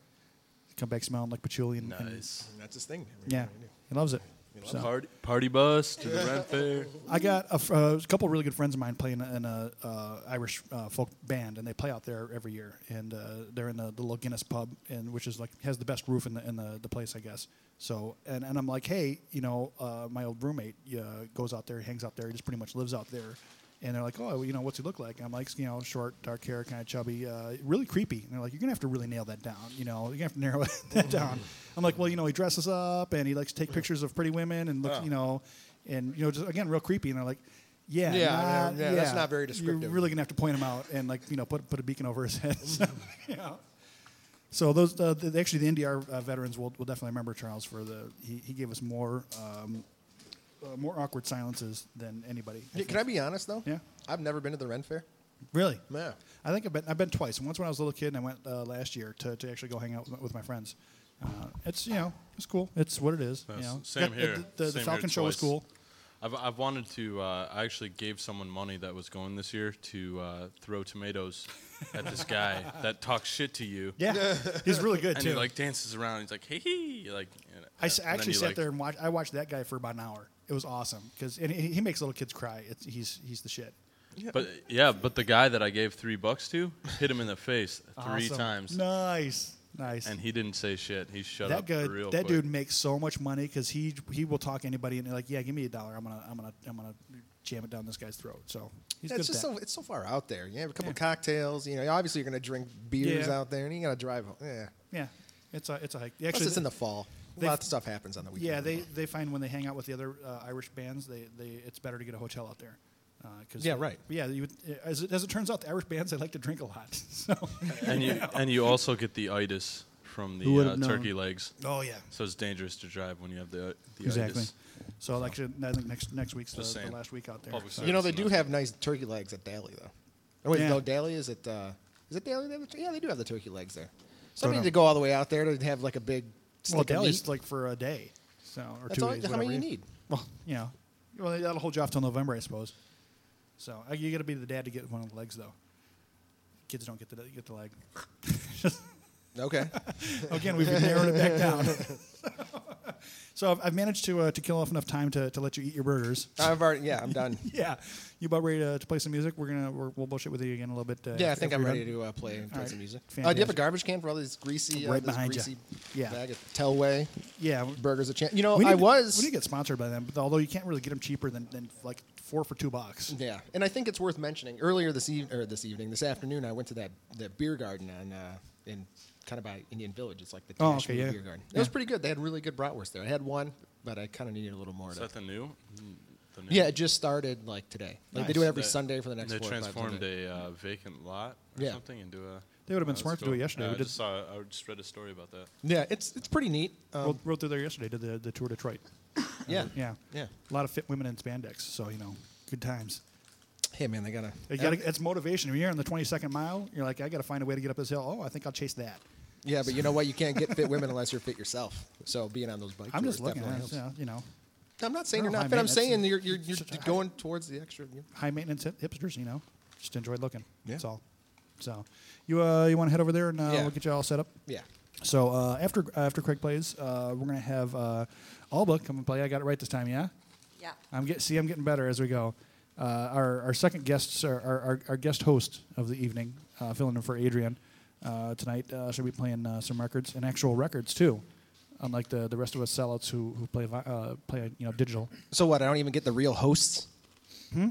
Speaker 2: Come back smelling like patchouli and, and-
Speaker 3: Nice.
Speaker 6: That's his thing.
Speaker 2: yeah, he loves it. So-
Speaker 3: Party, party bus to the Ren Fair.
Speaker 2: I got a, f- uh, a couple really good friends of mine playing in a uh, Irish uh, folk band, and they play out there every year. And uh, they're in the, the little Guinness pub, and which is like has the best roof in the in the, the place, I guess. So, and, and I'm like, hey, you know, uh, my old roommate uh, goes out there, hangs out there, he just pretty much lives out there. And they're like, oh, you know, what's he look like? And I'm like, you know, short, dark hair, kind of chubby, uh, really creepy. And they're like, you're gonna have to really nail that down. You know, you're gonna have to <laughs> narrow that <laughs> down. I'm like, well, you know, he dresses up and he likes to take pictures of pretty women and look, you know, and you know, just again, real creepy. And they're like, yeah,
Speaker 6: Yeah,
Speaker 2: not-
Speaker 6: yeah, that's not very descriptive.
Speaker 2: You're really gonna have to point him out and like, you know, put put a beacon over his head. <laughs> so, you know. So those uh, the, actually the NDR uh, veterans will, will definitely remember Charles for the he, he gave us more um, uh, more awkward silences than anybody.
Speaker 6: Yeah, can I be honest though?
Speaker 2: Yeah.
Speaker 6: I've never been to the Ren Fair.
Speaker 2: Really?
Speaker 6: Yeah.
Speaker 2: I think I've been I've been twice. Once when I was a little kid, and I went uh, last year to, to actually go hang out with, my- with my friends. Uh, it's you know it's cool. It's what it is. You
Speaker 3: Yes,
Speaker 2: know,
Speaker 3: Same
Speaker 2: Got-
Speaker 3: here.
Speaker 2: The, the, the
Speaker 3: Same
Speaker 2: Falcon
Speaker 3: here
Speaker 2: show was
Speaker 3: twice.
Speaker 2: cool.
Speaker 3: I've, I've wanted to. Uh, I actually gave someone money that was going this year to uh, throw tomatoes <laughs> at this guy that talks shit to you.
Speaker 2: Yeah. <laughs> He's really good, too
Speaker 3: and
Speaker 2: too.
Speaker 3: he like dances around. He's like, hey, hey, like. and-
Speaker 2: I s-
Speaker 3: and then
Speaker 2: actually
Speaker 3: you,
Speaker 2: sat
Speaker 3: like-
Speaker 2: there and watched. I watched that guy for about an hour. It was awesome because and he, he makes little kids cry. It's, he's he's the shit.
Speaker 3: But yeah, but the guy that I gave three bucks to hit him in the face three
Speaker 2: Awesome.
Speaker 3: times.
Speaker 2: Nice, nice.
Speaker 3: And he didn't say shit. He shut
Speaker 2: that
Speaker 3: up
Speaker 2: good.
Speaker 3: real
Speaker 2: that
Speaker 3: quick.
Speaker 2: dude makes so much money because he he will talk to anybody and they're like, yeah, give me a dollar. I'm gonna I'm gonna I'm gonna jam it down this guy's throat. So he's
Speaker 6: Yeah,
Speaker 2: good
Speaker 6: it's
Speaker 2: at
Speaker 6: just
Speaker 2: that.
Speaker 6: so it's so far out there. You have a couple cocktails. You know, obviously you're going to drink beers
Speaker 2: Yeah.
Speaker 6: out there, and you got to drive. home. Yeah.
Speaker 2: yeah, it's a it's a hike.
Speaker 6: Plus it's in the fall. A
Speaker 2: they-
Speaker 6: lot of stuff happens on the weekend.
Speaker 2: Yeah, they they find when they hang out with the other uh, Irish bands, they, they it's better to get a hotel out there. Uh 'cause
Speaker 6: Yeah, right.
Speaker 2: Yeah, you would, as, it, as it turns out, the Irish bands they like to drink a lot. <laughs> So
Speaker 3: and you <laughs> and you also get the itis from the uh, turkey legs.
Speaker 2: Oh, yeah.
Speaker 3: So it's dangerous to drive when you have the the
Speaker 2: exactly.
Speaker 3: itis.
Speaker 2: So actually, I think next next week's the, the last week out there.
Speaker 3: Public
Speaker 2: So-
Speaker 6: You know, they do have nice turkey legs at Dally, though. Oh, wait,
Speaker 2: Yeah.
Speaker 6: no, Dally is it? Uh, is it Dally? The- Yeah, they do have the turkey legs there. So I
Speaker 2: Don't
Speaker 6: need to go all the way out there to have like a big.
Speaker 2: Well, Dally's
Speaker 6: meat.
Speaker 2: like for a day, so or
Speaker 6: That's
Speaker 2: two
Speaker 6: all-
Speaker 2: days.
Speaker 6: how many you need?
Speaker 2: Well, <laughs> you know, well that'll hold you off till November, I suppose. So uh, you got to be the dad to get one of the legs, though. Kids don't get the get the leg. <laughs>
Speaker 6: Okay. <laughs>
Speaker 2: Again, we've been narrowed it back down. So I've, I've managed to uh, to kill off enough time to, to let you eat your burgers.
Speaker 6: I've already. Yeah, I'm done. <laughs>
Speaker 2: yeah, you about ready to, to play some music? We're gonna we're, we'll bullshit with you again a little bit. Uh,
Speaker 6: Yeah, I think I'm ready to uh, play, play
Speaker 2: All right,
Speaker 6: some music. Uh, do you have a garbage can for all these greasy, uh,
Speaker 2: Right
Speaker 6: this
Speaker 2: behind ya.
Speaker 6: greasy
Speaker 2: Yeah.
Speaker 6: bag of Telway?
Speaker 2: Yeah,
Speaker 6: burgers a chance. You know,
Speaker 2: We
Speaker 6: I
Speaker 2: to-
Speaker 6: was.
Speaker 2: we need to get sponsored by them, but although you can't really get them cheaper than, than like four for two bucks.
Speaker 6: Yeah, and I think it's worth mentioning. Earlier this evening, or this evening, this afternoon, I went to that that beer garden on uh, in kind of by Indian Village. It's like the
Speaker 2: Oh,
Speaker 6: Tashmoo
Speaker 2: okay, yeah.
Speaker 6: beer garden. It
Speaker 2: Yeah.
Speaker 6: was pretty good. They had really good bratwurst there. I had one, but I kind of needed a little more.
Speaker 3: Is
Speaker 6: to-
Speaker 3: that the new? The new?
Speaker 6: yeah, it just started like today. Like they do it every
Speaker 3: They-
Speaker 6: Sunday for the next.
Speaker 3: They
Speaker 6: four or five
Speaker 3: transformed
Speaker 6: Sundays.
Speaker 3: a uh, vacant lot or
Speaker 6: Yeah.
Speaker 3: something into a.
Speaker 2: They would've been
Speaker 3: Oh,
Speaker 2: smart
Speaker 3: that's
Speaker 2: to do it yesterday.
Speaker 3: Yeah,
Speaker 2: We
Speaker 3: I just saw. I just read a story about that.
Speaker 6: Yeah, it's it's pretty neat. Um,
Speaker 2: rode, rode through there yesterday. Did the the tour of Detroit.
Speaker 6: Yeah.
Speaker 2: Uh, yeah,
Speaker 6: Yeah.
Speaker 2: A lot of fit women in spandex. So you know, good times.
Speaker 6: Hey man, they gotta.
Speaker 2: You gotta, it's motivation. When you're in the 22nd mile, you're like, I got to find a way to get up this hill. Oh, I think I'll chase that.
Speaker 6: Yeah, but you know what? You can't get fit women <laughs> unless you're fit yourself. So being on those bike
Speaker 2: I'm
Speaker 6: tours
Speaker 2: just looking
Speaker 6: definitely
Speaker 2: at it.
Speaker 6: helps.
Speaker 2: You know,
Speaker 6: I'm not saying
Speaker 2: They're
Speaker 6: you're
Speaker 2: high
Speaker 6: not fit. I'm
Speaker 2: maintenance.
Speaker 6: saying you're you're, you're
Speaker 2: Such a high-
Speaker 6: going towards the extra. you know.
Speaker 2: high maintenance hip- hipsters. You know, just enjoy looking.
Speaker 6: Yeah.
Speaker 2: That's all. So, you uh, you want to head over there and uh,
Speaker 6: Yeah.
Speaker 2: we'll get you all set up.
Speaker 6: Yeah.
Speaker 2: So uh, after after Craig plays, uh, we're gonna have uh, Alba come and play. I got it right this time. Yeah.
Speaker 5: Yeah.
Speaker 2: I'm get see I'm getting better as we go. Uh, our our second guests are our, our, our guest host of the evening, uh, filling in for Adrian uh, tonight. Uh, should be playing uh, some records and actual records too, unlike the the rest of us sellouts who who play vi- uh, play you know digital.
Speaker 6: So what? I don't even get the real hosts.
Speaker 2: Hmm?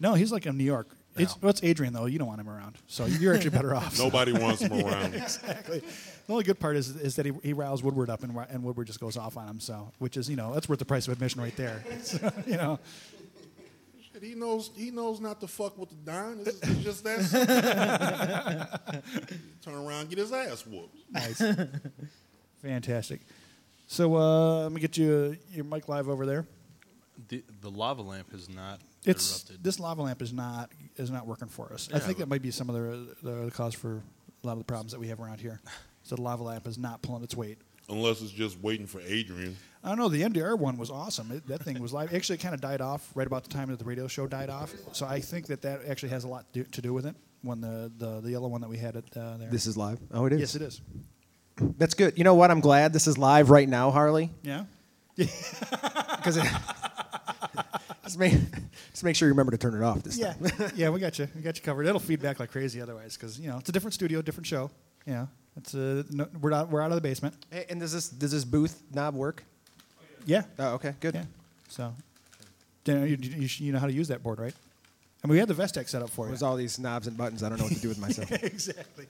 Speaker 2: No, he's like in New York. It's
Speaker 6: Oh.
Speaker 2: what's Adrian though? You don't want him around, so you're actually better off. <laughs>
Speaker 4: Nobody wants him <laughs> around.
Speaker 2: exactly. The only good part is is that he, he riles Woodward up and and Woodward just goes off on him. So, which is you know that's worth the price of admission right there. <laughs> So, you know.
Speaker 10: Shit, he knows he knows not to fuck with the Don. It's, it's just that simple. <laughs> Turn around, get his ass whooped.
Speaker 2: Nice. Fantastic. So uh, let me get you your mic live over there.
Speaker 3: The the lava lamp has not
Speaker 2: It's this lava lamp is not is not working for us. I think that might be some of the, the the cause for a lot of the problems that we have around here. <laughs> So the lava lamp is not pulling its weight.
Speaker 10: Unless it's just waiting for Adrian.
Speaker 2: I don't know. The MDR one was awesome. It, that thing was live. Actually, it kind of died off right about the time that the radio show died off. So I think that that actually has a lot to do, to do with it. When the, the, the yellow one that we had it uh, there.
Speaker 6: This is live. Oh, it is.
Speaker 2: Yes, it is.
Speaker 6: That's good. You know what? I'm glad this is live right now, Harley.
Speaker 2: Yeah. <laughs>
Speaker 6: Because <laughs> just make just make sure you remember to turn it off this
Speaker 2: Yeah,
Speaker 6: time. <laughs>
Speaker 2: yeah, we got you. We got you covered. It'll feedback like crazy otherwise, because you know it's a different studio, different show. You know, it's a no, we're out we're out of the basement.
Speaker 6: Hey, and does this does this booth knob work?
Speaker 2: Yeah.
Speaker 6: Oh, okay, good.
Speaker 2: Yeah. So, you know, you, you, you know how to use that board, right? I mean, we had the Vestax set up for you.
Speaker 6: There's all these knobs and buttons. I don't know what to do with myself. <laughs>
Speaker 2: exactly.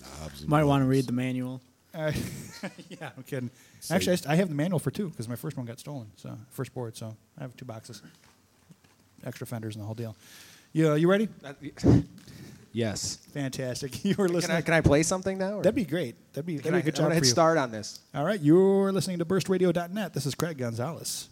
Speaker 2: Knobs.
Speaker 8: Might want to read the manual.
Speaker 2: Uh, <laughs> yeah, I'm kidding. Actually, I, st- I have the manual for two because my first one got stolen. So first board, so I have two boxes, extra fenders and the whole deal. You uh, you ready?
Speaker 6: Uh, <laughs> yes.
Speaker 2: Fantastic. <laughs> You were
Speaker 6: Can
Speaker 2: listening.
Speaker 6: I, can I play something now? or-
Speaker 2: That'd be great. That'd be, that'd
Speaker 6: Can
Speaker 2: be
Speaker 6: I,
Speaker 2: a good
Speaker 6: I
Speaker 2: job
Speaker 6: wanna hit
Speaker 2: you.
Speaker 6: start on this.
Speaker 2: All right, you're listening to burstradio.net. This is Craig Gonzalez.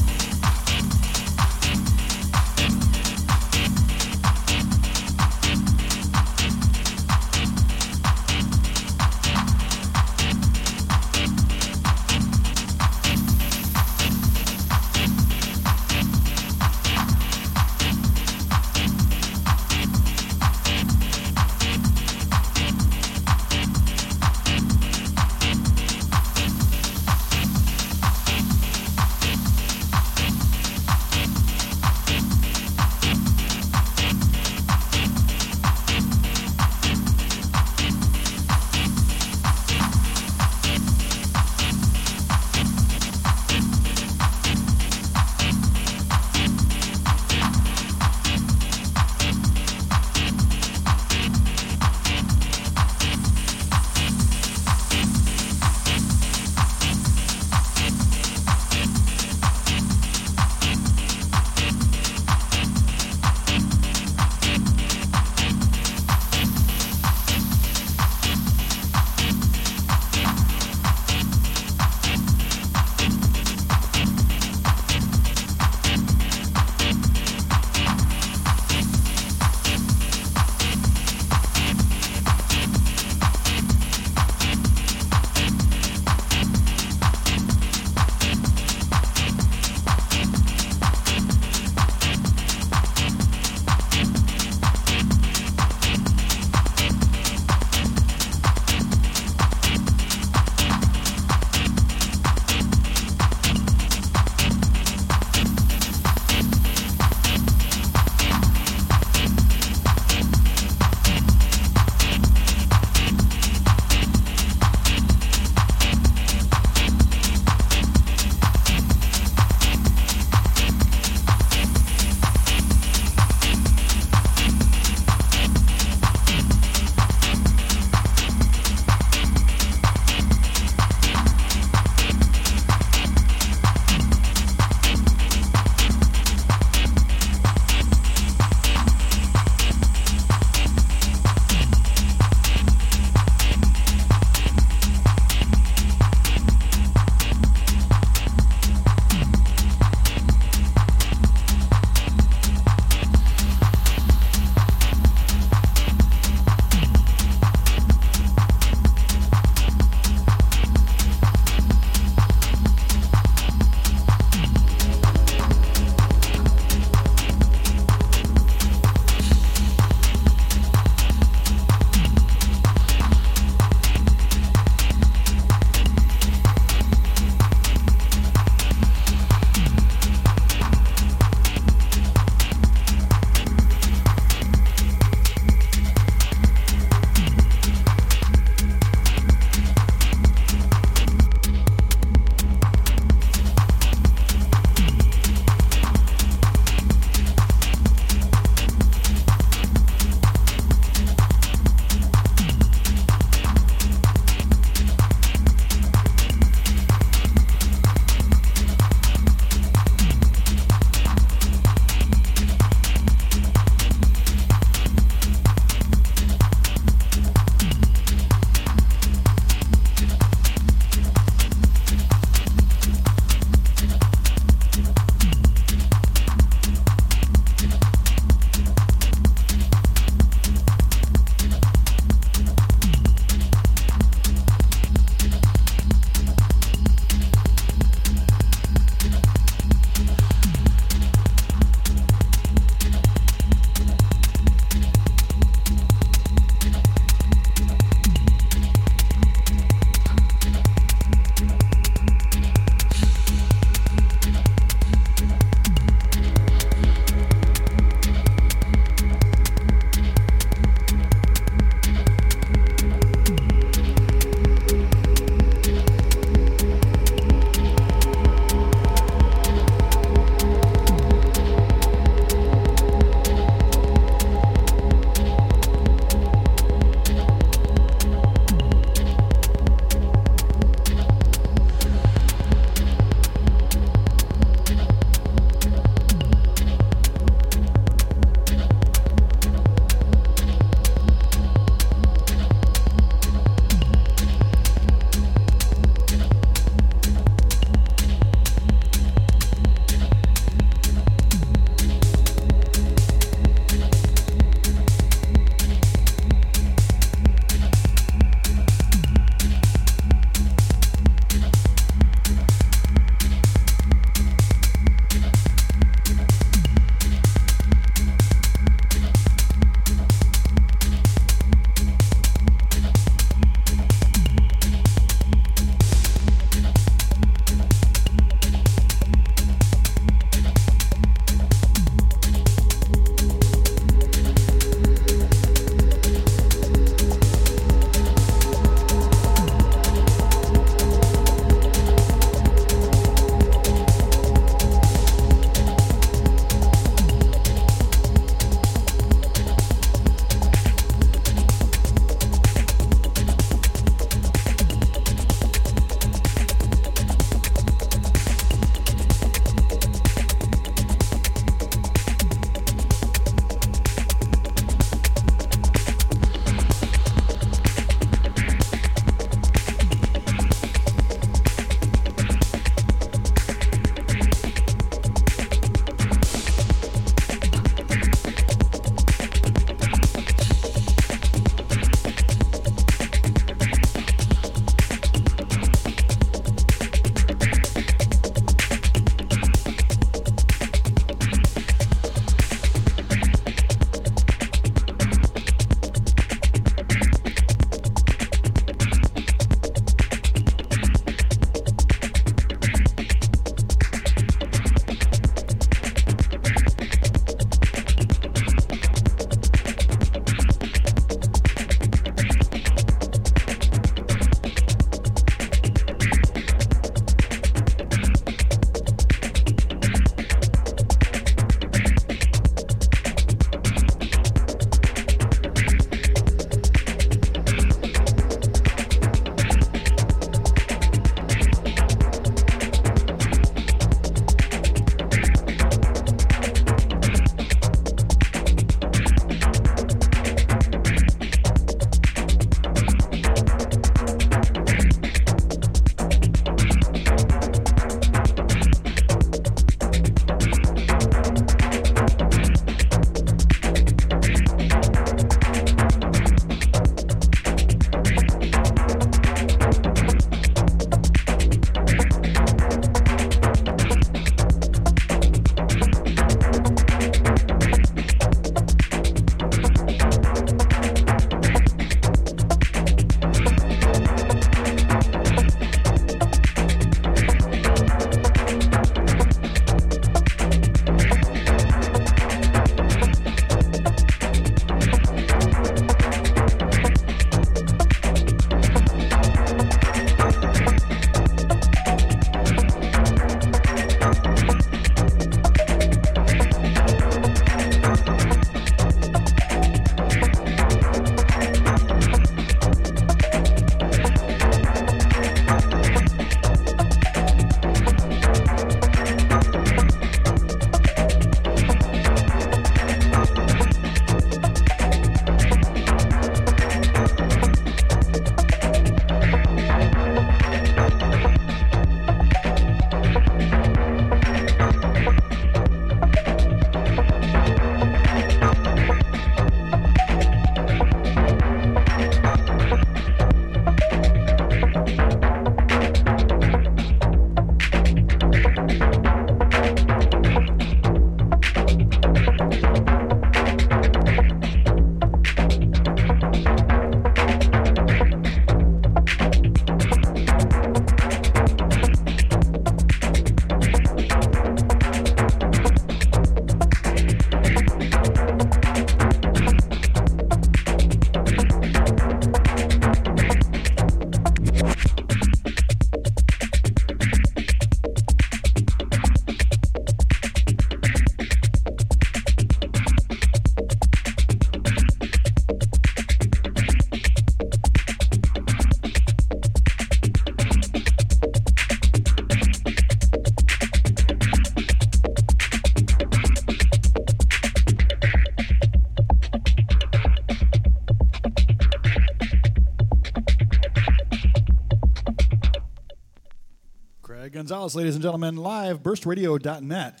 Speaker 2: Gonzalez, ladies and gentlemen, live burstradio.net.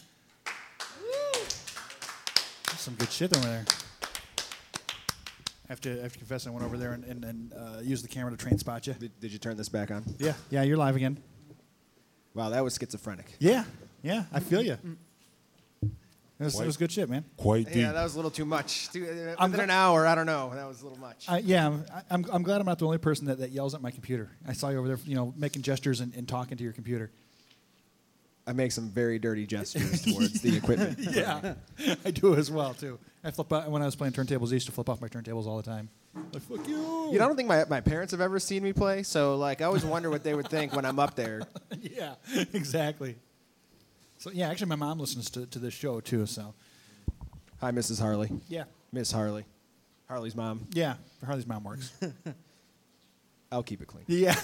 Speaker 2: Some good shit over there. I have to, I have to confess, I went over there and, and, and uh, used the camera to train spot you.
Speaker 6: Did, did you turn this back on?
Speaker 2: Yeah, yeah, you're live again.
Speaker 6: Wow, that was schizophrenic.
Speaker 2: Yeah, yeah, I feel you. It was, it was good shit, man. Quite deep.
Speaker 6: Yeah, that was a little too much. Too, uh,
Speaker 2: I'm
Speaker 6: within
Speaker 2: gl-
Speaker 6: an hour, I don't know. That was a little much.
Speaker 2: I, yeah, I'm, I'm, I'm glad I'm not the only person that, that yells at my computer. I saw you over there, you know, making gestures and, and talking to your computer.
Speaker 6: I make some very dirty gestures <laughs> towards the equipment. <laughs>
Speaker 2: yeah, I do as well too. I flip out, when I was playing turntables. I used to flip off my turntables all the time. Like fuck you.
Speaker 6: You know, I don't think my, my parents have ever seen me play, so like I always wonder what they would think when I'm up there. <laughs>
Speaker 2: yeah, exactly. So yeah, actually, my mom listens to, to this show too. So
Speaker 6: Hi, Mrs. Harley.
Speaker 2: Yeah.
Speaker 6: Miss Harley. Harley's mom.
Speaker 2: yeah, Harley's mom works.
Speaker 6: I'll keep it clean.
Speaker 2: yeah,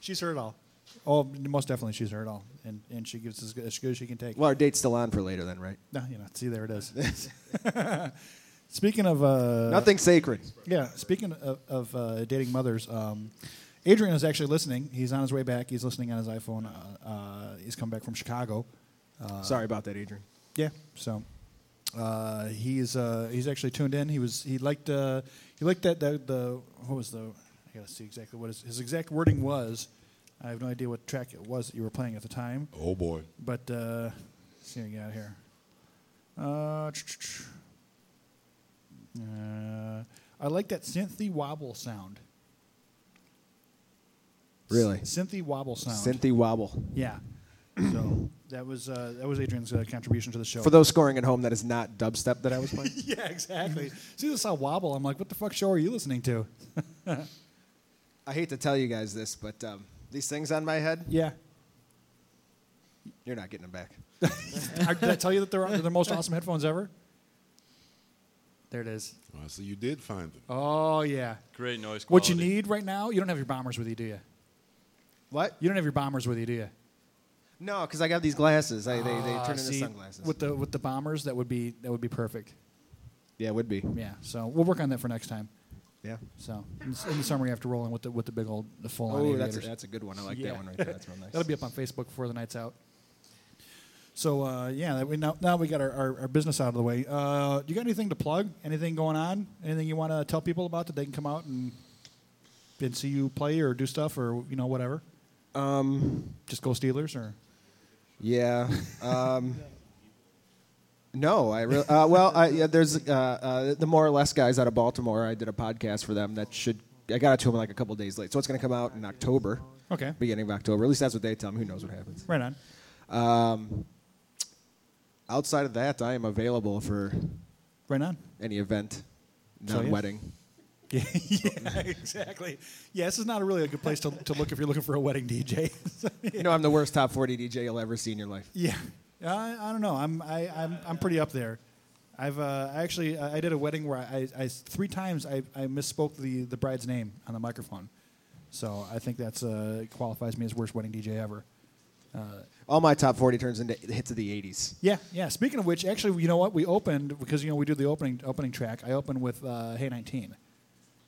Speaker 2: she's heard it all. Oh, most definitely, she's heard all, and and she gives as good, as good as she can take.
Speaker 6: Well, our date's still on for later then, right?
Speaker 2: No, you know, see there it is. <laughs> <laughs> speaking of uh,
Speaker 6: Nothing sacred.
Speaker 2: Yeah, speaking of, of uh, dating mothers, um, Adrian is actually listening. He's on his way back. He's listening on his iPhone. Uh, uh, he's come back from Chicago. Uh,
Speaker 6: Sorry about that, Adrian.
Speaker 2: Yeah, so uh, he's uh, he's actually tuned in. He was he liked uh, he liked that the, the what was the I gotta see exactly what his, his exact wording was. I have no idea what track it was that you were playing at the time.
Speaker 4: Oh boy.
Speaker 2: But uh, let's see what we got here. Uh, uh, I like that synthy wobble sound.
Speaker 6: Really?
Speaker 2: Synthy wobble sound.
Speaker 6: Cynthy Wobble.
Speaker 2: Yeah. so that was uh, that was Adrian's uh, contribution to the show.
Speaker 6: For those scoring at home, that is not dubstep that I was playing. <laughs>
Speaker 2: yeah, exactly. See this how wobble? I'm like, what the fuck show are you listening to? <laughs>
Speaker 6: I hate to tell you guys this, but um, these things on my head,
Speaker 2: yeah.
Speaker 6: you're not getting them back. <laughs>
Speaker 2: Did I tell you that they're, they're the most awesome headphones ever? There it is.
Speaker 4: Oh, so you did find them.
Speaker 2: Oh yeah.
Speaker 3: Great noise quality.
Speaker 2: What you need right now? You don't have your bombers with you, do you?
Speaker 6: What?
Speaker 2: You don't have your bombers with you, do you?
Speaker 6: No, because I got these glasses. I, they they
Speaker 2: Ah,
Speaker 6: turn into
Speaker 2: see,
Speaker 6: sunglasses.
Speaker 2: With the with the bombers, that would be that would be perfect.
Speaker 6: yeah, it would be.
Speaker 2: Yeah. So we'll work on that for next time.
Speaker 6: Yeah.
Speaker 2: So in, the- in the summer, you have to roll in with the with the big old the full on
Speaker 6: Oh, that's a, that's a good one. I like
Speaker 2: Yeah.
Speaker 6: that one right there. That's real nice.
Speaker 2: That'll be up on Facebook before the night's out. So uh, yeah, that we now, now we got our, our, our business out of the way. Uh, do you got anything to plug? Anything going on? Anything you want to tell people about that they can come out and and see you play or do stuff or you know whatever?
Speaker 6: Um,
Speaker 2: Just go Steelers or
Speaker 6: Yeah. Um, no, I re- uh, well, I, yeah, there's uh, uh, the more or less guys out of Baltimore. I did a podcast for them that should. I got it to them like a couple days late, so it's going to come out in October.
Speaker 2: Okay.
Speaker 6: Beginning of October. At least that's what they tell me. Who knows what happens?
Speaker 2: right on.
Speaker 6: Um, outside of that, I am available for
Speaker 2: Right on.
Speaker 6: any event,
Speaker 2: So, yeah.
Speaker 6: non-wedding.
Speaker 2: Yeah, <laughs> yeah, exactly. Yeah, this is not a really a good place to, to look if you're looking for a wedding DJ.
Speaker 6: You know, I'm the worst top 40 DJ you'll ever see in your life.
Speaker 2: Yeah, I, I don't know. I'm I, I'm I'm pretty up there. I've uh, I actually I I did a wedding where I, I three times I, I misspoke the, the bride's name on the microphone, so I think that's uh, qualifies me as worst wedding DJ ever. Uh,
Speaker 6: All my top 40 turns into hits of the 80s.
Speaker 2: yeah, yeah. Speaking of which, actually, you know what? We opened because you know we do the opening opening track. I opened with uh, Hey 19.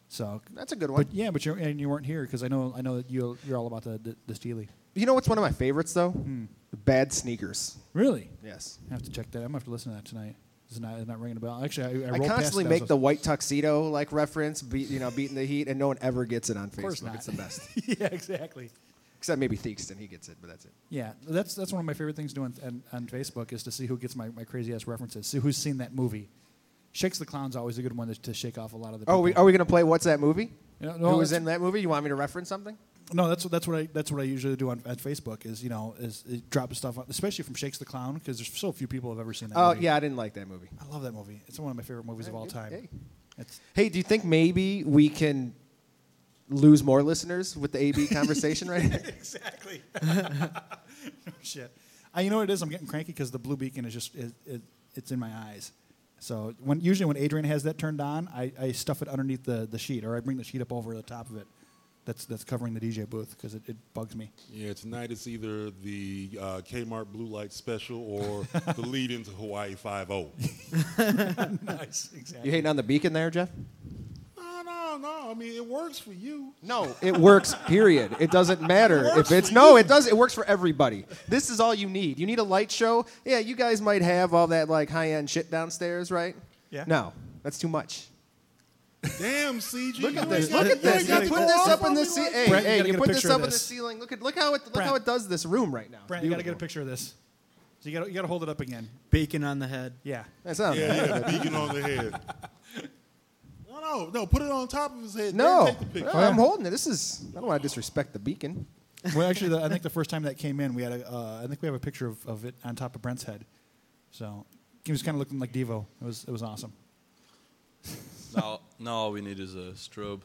Speaker 2: So
Speaker 6: That's a good one.
Speaker 2: But yeah, but you and you weren't here because I know I know that you you're all about the the, the Steely.
Speaker 6: You know what's one of my favorites though?
Speaker 2: Hmm.
Speaker 6: Bad sneakers.
Speaker 2: Really?
Speaker 6: Yes.
Speaker 2: I have to check that. I'm gonna have to listen to that tonight. It's not, it's not ringing a bell. Actually, I, I,
Speaker 6: I constantly make the white tuxedo like reference, beat, you know, beating the heat, and no one ever gets it on Facebook.
Speaker 2: course not.
Speaker 6: It's the best. <laughs>
Speaker 2: yeah, exactly.
Speaker 6: Except maybe Theakston, he gets it, but that's it.
Speaker 2: Yeah, that's that's one of my favorite things to do on, on, Facebook is to see who gets my, my crazy ass references. See who's seen that movie. Shakes the Clown's always a good one to, to shake off a lot of the.
Speaker 6: Oh, we, are we gonna play What's That Movie?
Speaker 2: Yeah,
Speaker 6: Who
Speaker 2: no,
Speaker 6: was in that movie? You want me to reference something?
Speaker 2: No, that's that's what I that's what I usually do on, on Facebook is you know is, is drop stuff on, especially from Shakes the Clown because there's so few people have ever seen that.
Speaker 6: Oh
Speaker 2: movie.
Speaker 6: yeah, I didn't like that movie.
Speaker 2: I love that movie. It's one of my favorite movies of all time.
Speaker 6: Hey.
Speaker 2: It's
Speaker 6: Hey, do you think maybe we can lose more listeners with the AB <laughs> conversation right now?
Speaker 2: exactly. <laughs> oh, shit. I, you know what it is? I'm getting cranky because the blue beacon is just it, it, it's in my eyes. So when usually when Adrian has that turned on, I, I stuff it underneath the, the sheet, or I bring the sheet up over the top of it. That's that's covering the DJ booth because it, it bugs me.
Speaker 4: Yeah, tonight it's either the uh, Kmart Blue Light Special or <laughs> the lead into Hawaii oh. 5 <laughs> 0.
Speaker 2: nice, exactly.
Speaker 6: You hating on the beacon there, Jeff?
Speaker 4: No, no,
Speaker 10: no. I mean, it works for you.
Speaker 6: No, it works. Period. It doesn't <laughs> matter
Speaker 10: It
Speaker 6: if it's no.
Speaker 10: you.
Speaker 6: It does. It works for everybody. This is all you need. You need a light show. Yeah, you guys might have all that like high end shit downstairs, right?
Speaker 2: Yeah.
Speaker 6: No, that's too much.
Speaker 10: Damn, CG.
Speaker 6: Look at this. Look at this. You put this up in
Speaker 10: on
Speaker 6: the ceiling. Hey.
Speaker 2: Brent, you
Speaker 6: hey,
Speaker 2: gotta
Speaker 6: you
Speaker 2: get a
Speaker 6: put this
Speaker 2: picture of
Speaker 6: up in the
Speaker 2: this.
Speaker 6: ceiling. Look at look how it look
Speaker 2: Brent.
Speaker 6: how it does this room right now.
Speaker 2: Brent, you got to get a picture of this. So you got you got to hold it up again.
Speaker 8: Bacon on the head.
Speaker 2: Yeah.
Speaker 6: That's not
Speaker 10: Yeah,
Speaker 6: bad.
Speaker 10: yeah, beacon on the head. No, no, no. Put it on top of his head.
Speaker 6: No,
Speaker 10: take the picture.
Speaker 6: no, I'm holding it. This is. I don't want to disrespect the beacon.
Speaker 2: Well, actually, the, I think the first time that came in, we had a. Uh, I think we have a picture of, of it on top of Brent's head. So he was kind of looking like Devo. It was it was awesome.
Speaker 3: Now, now all we need is a strobe.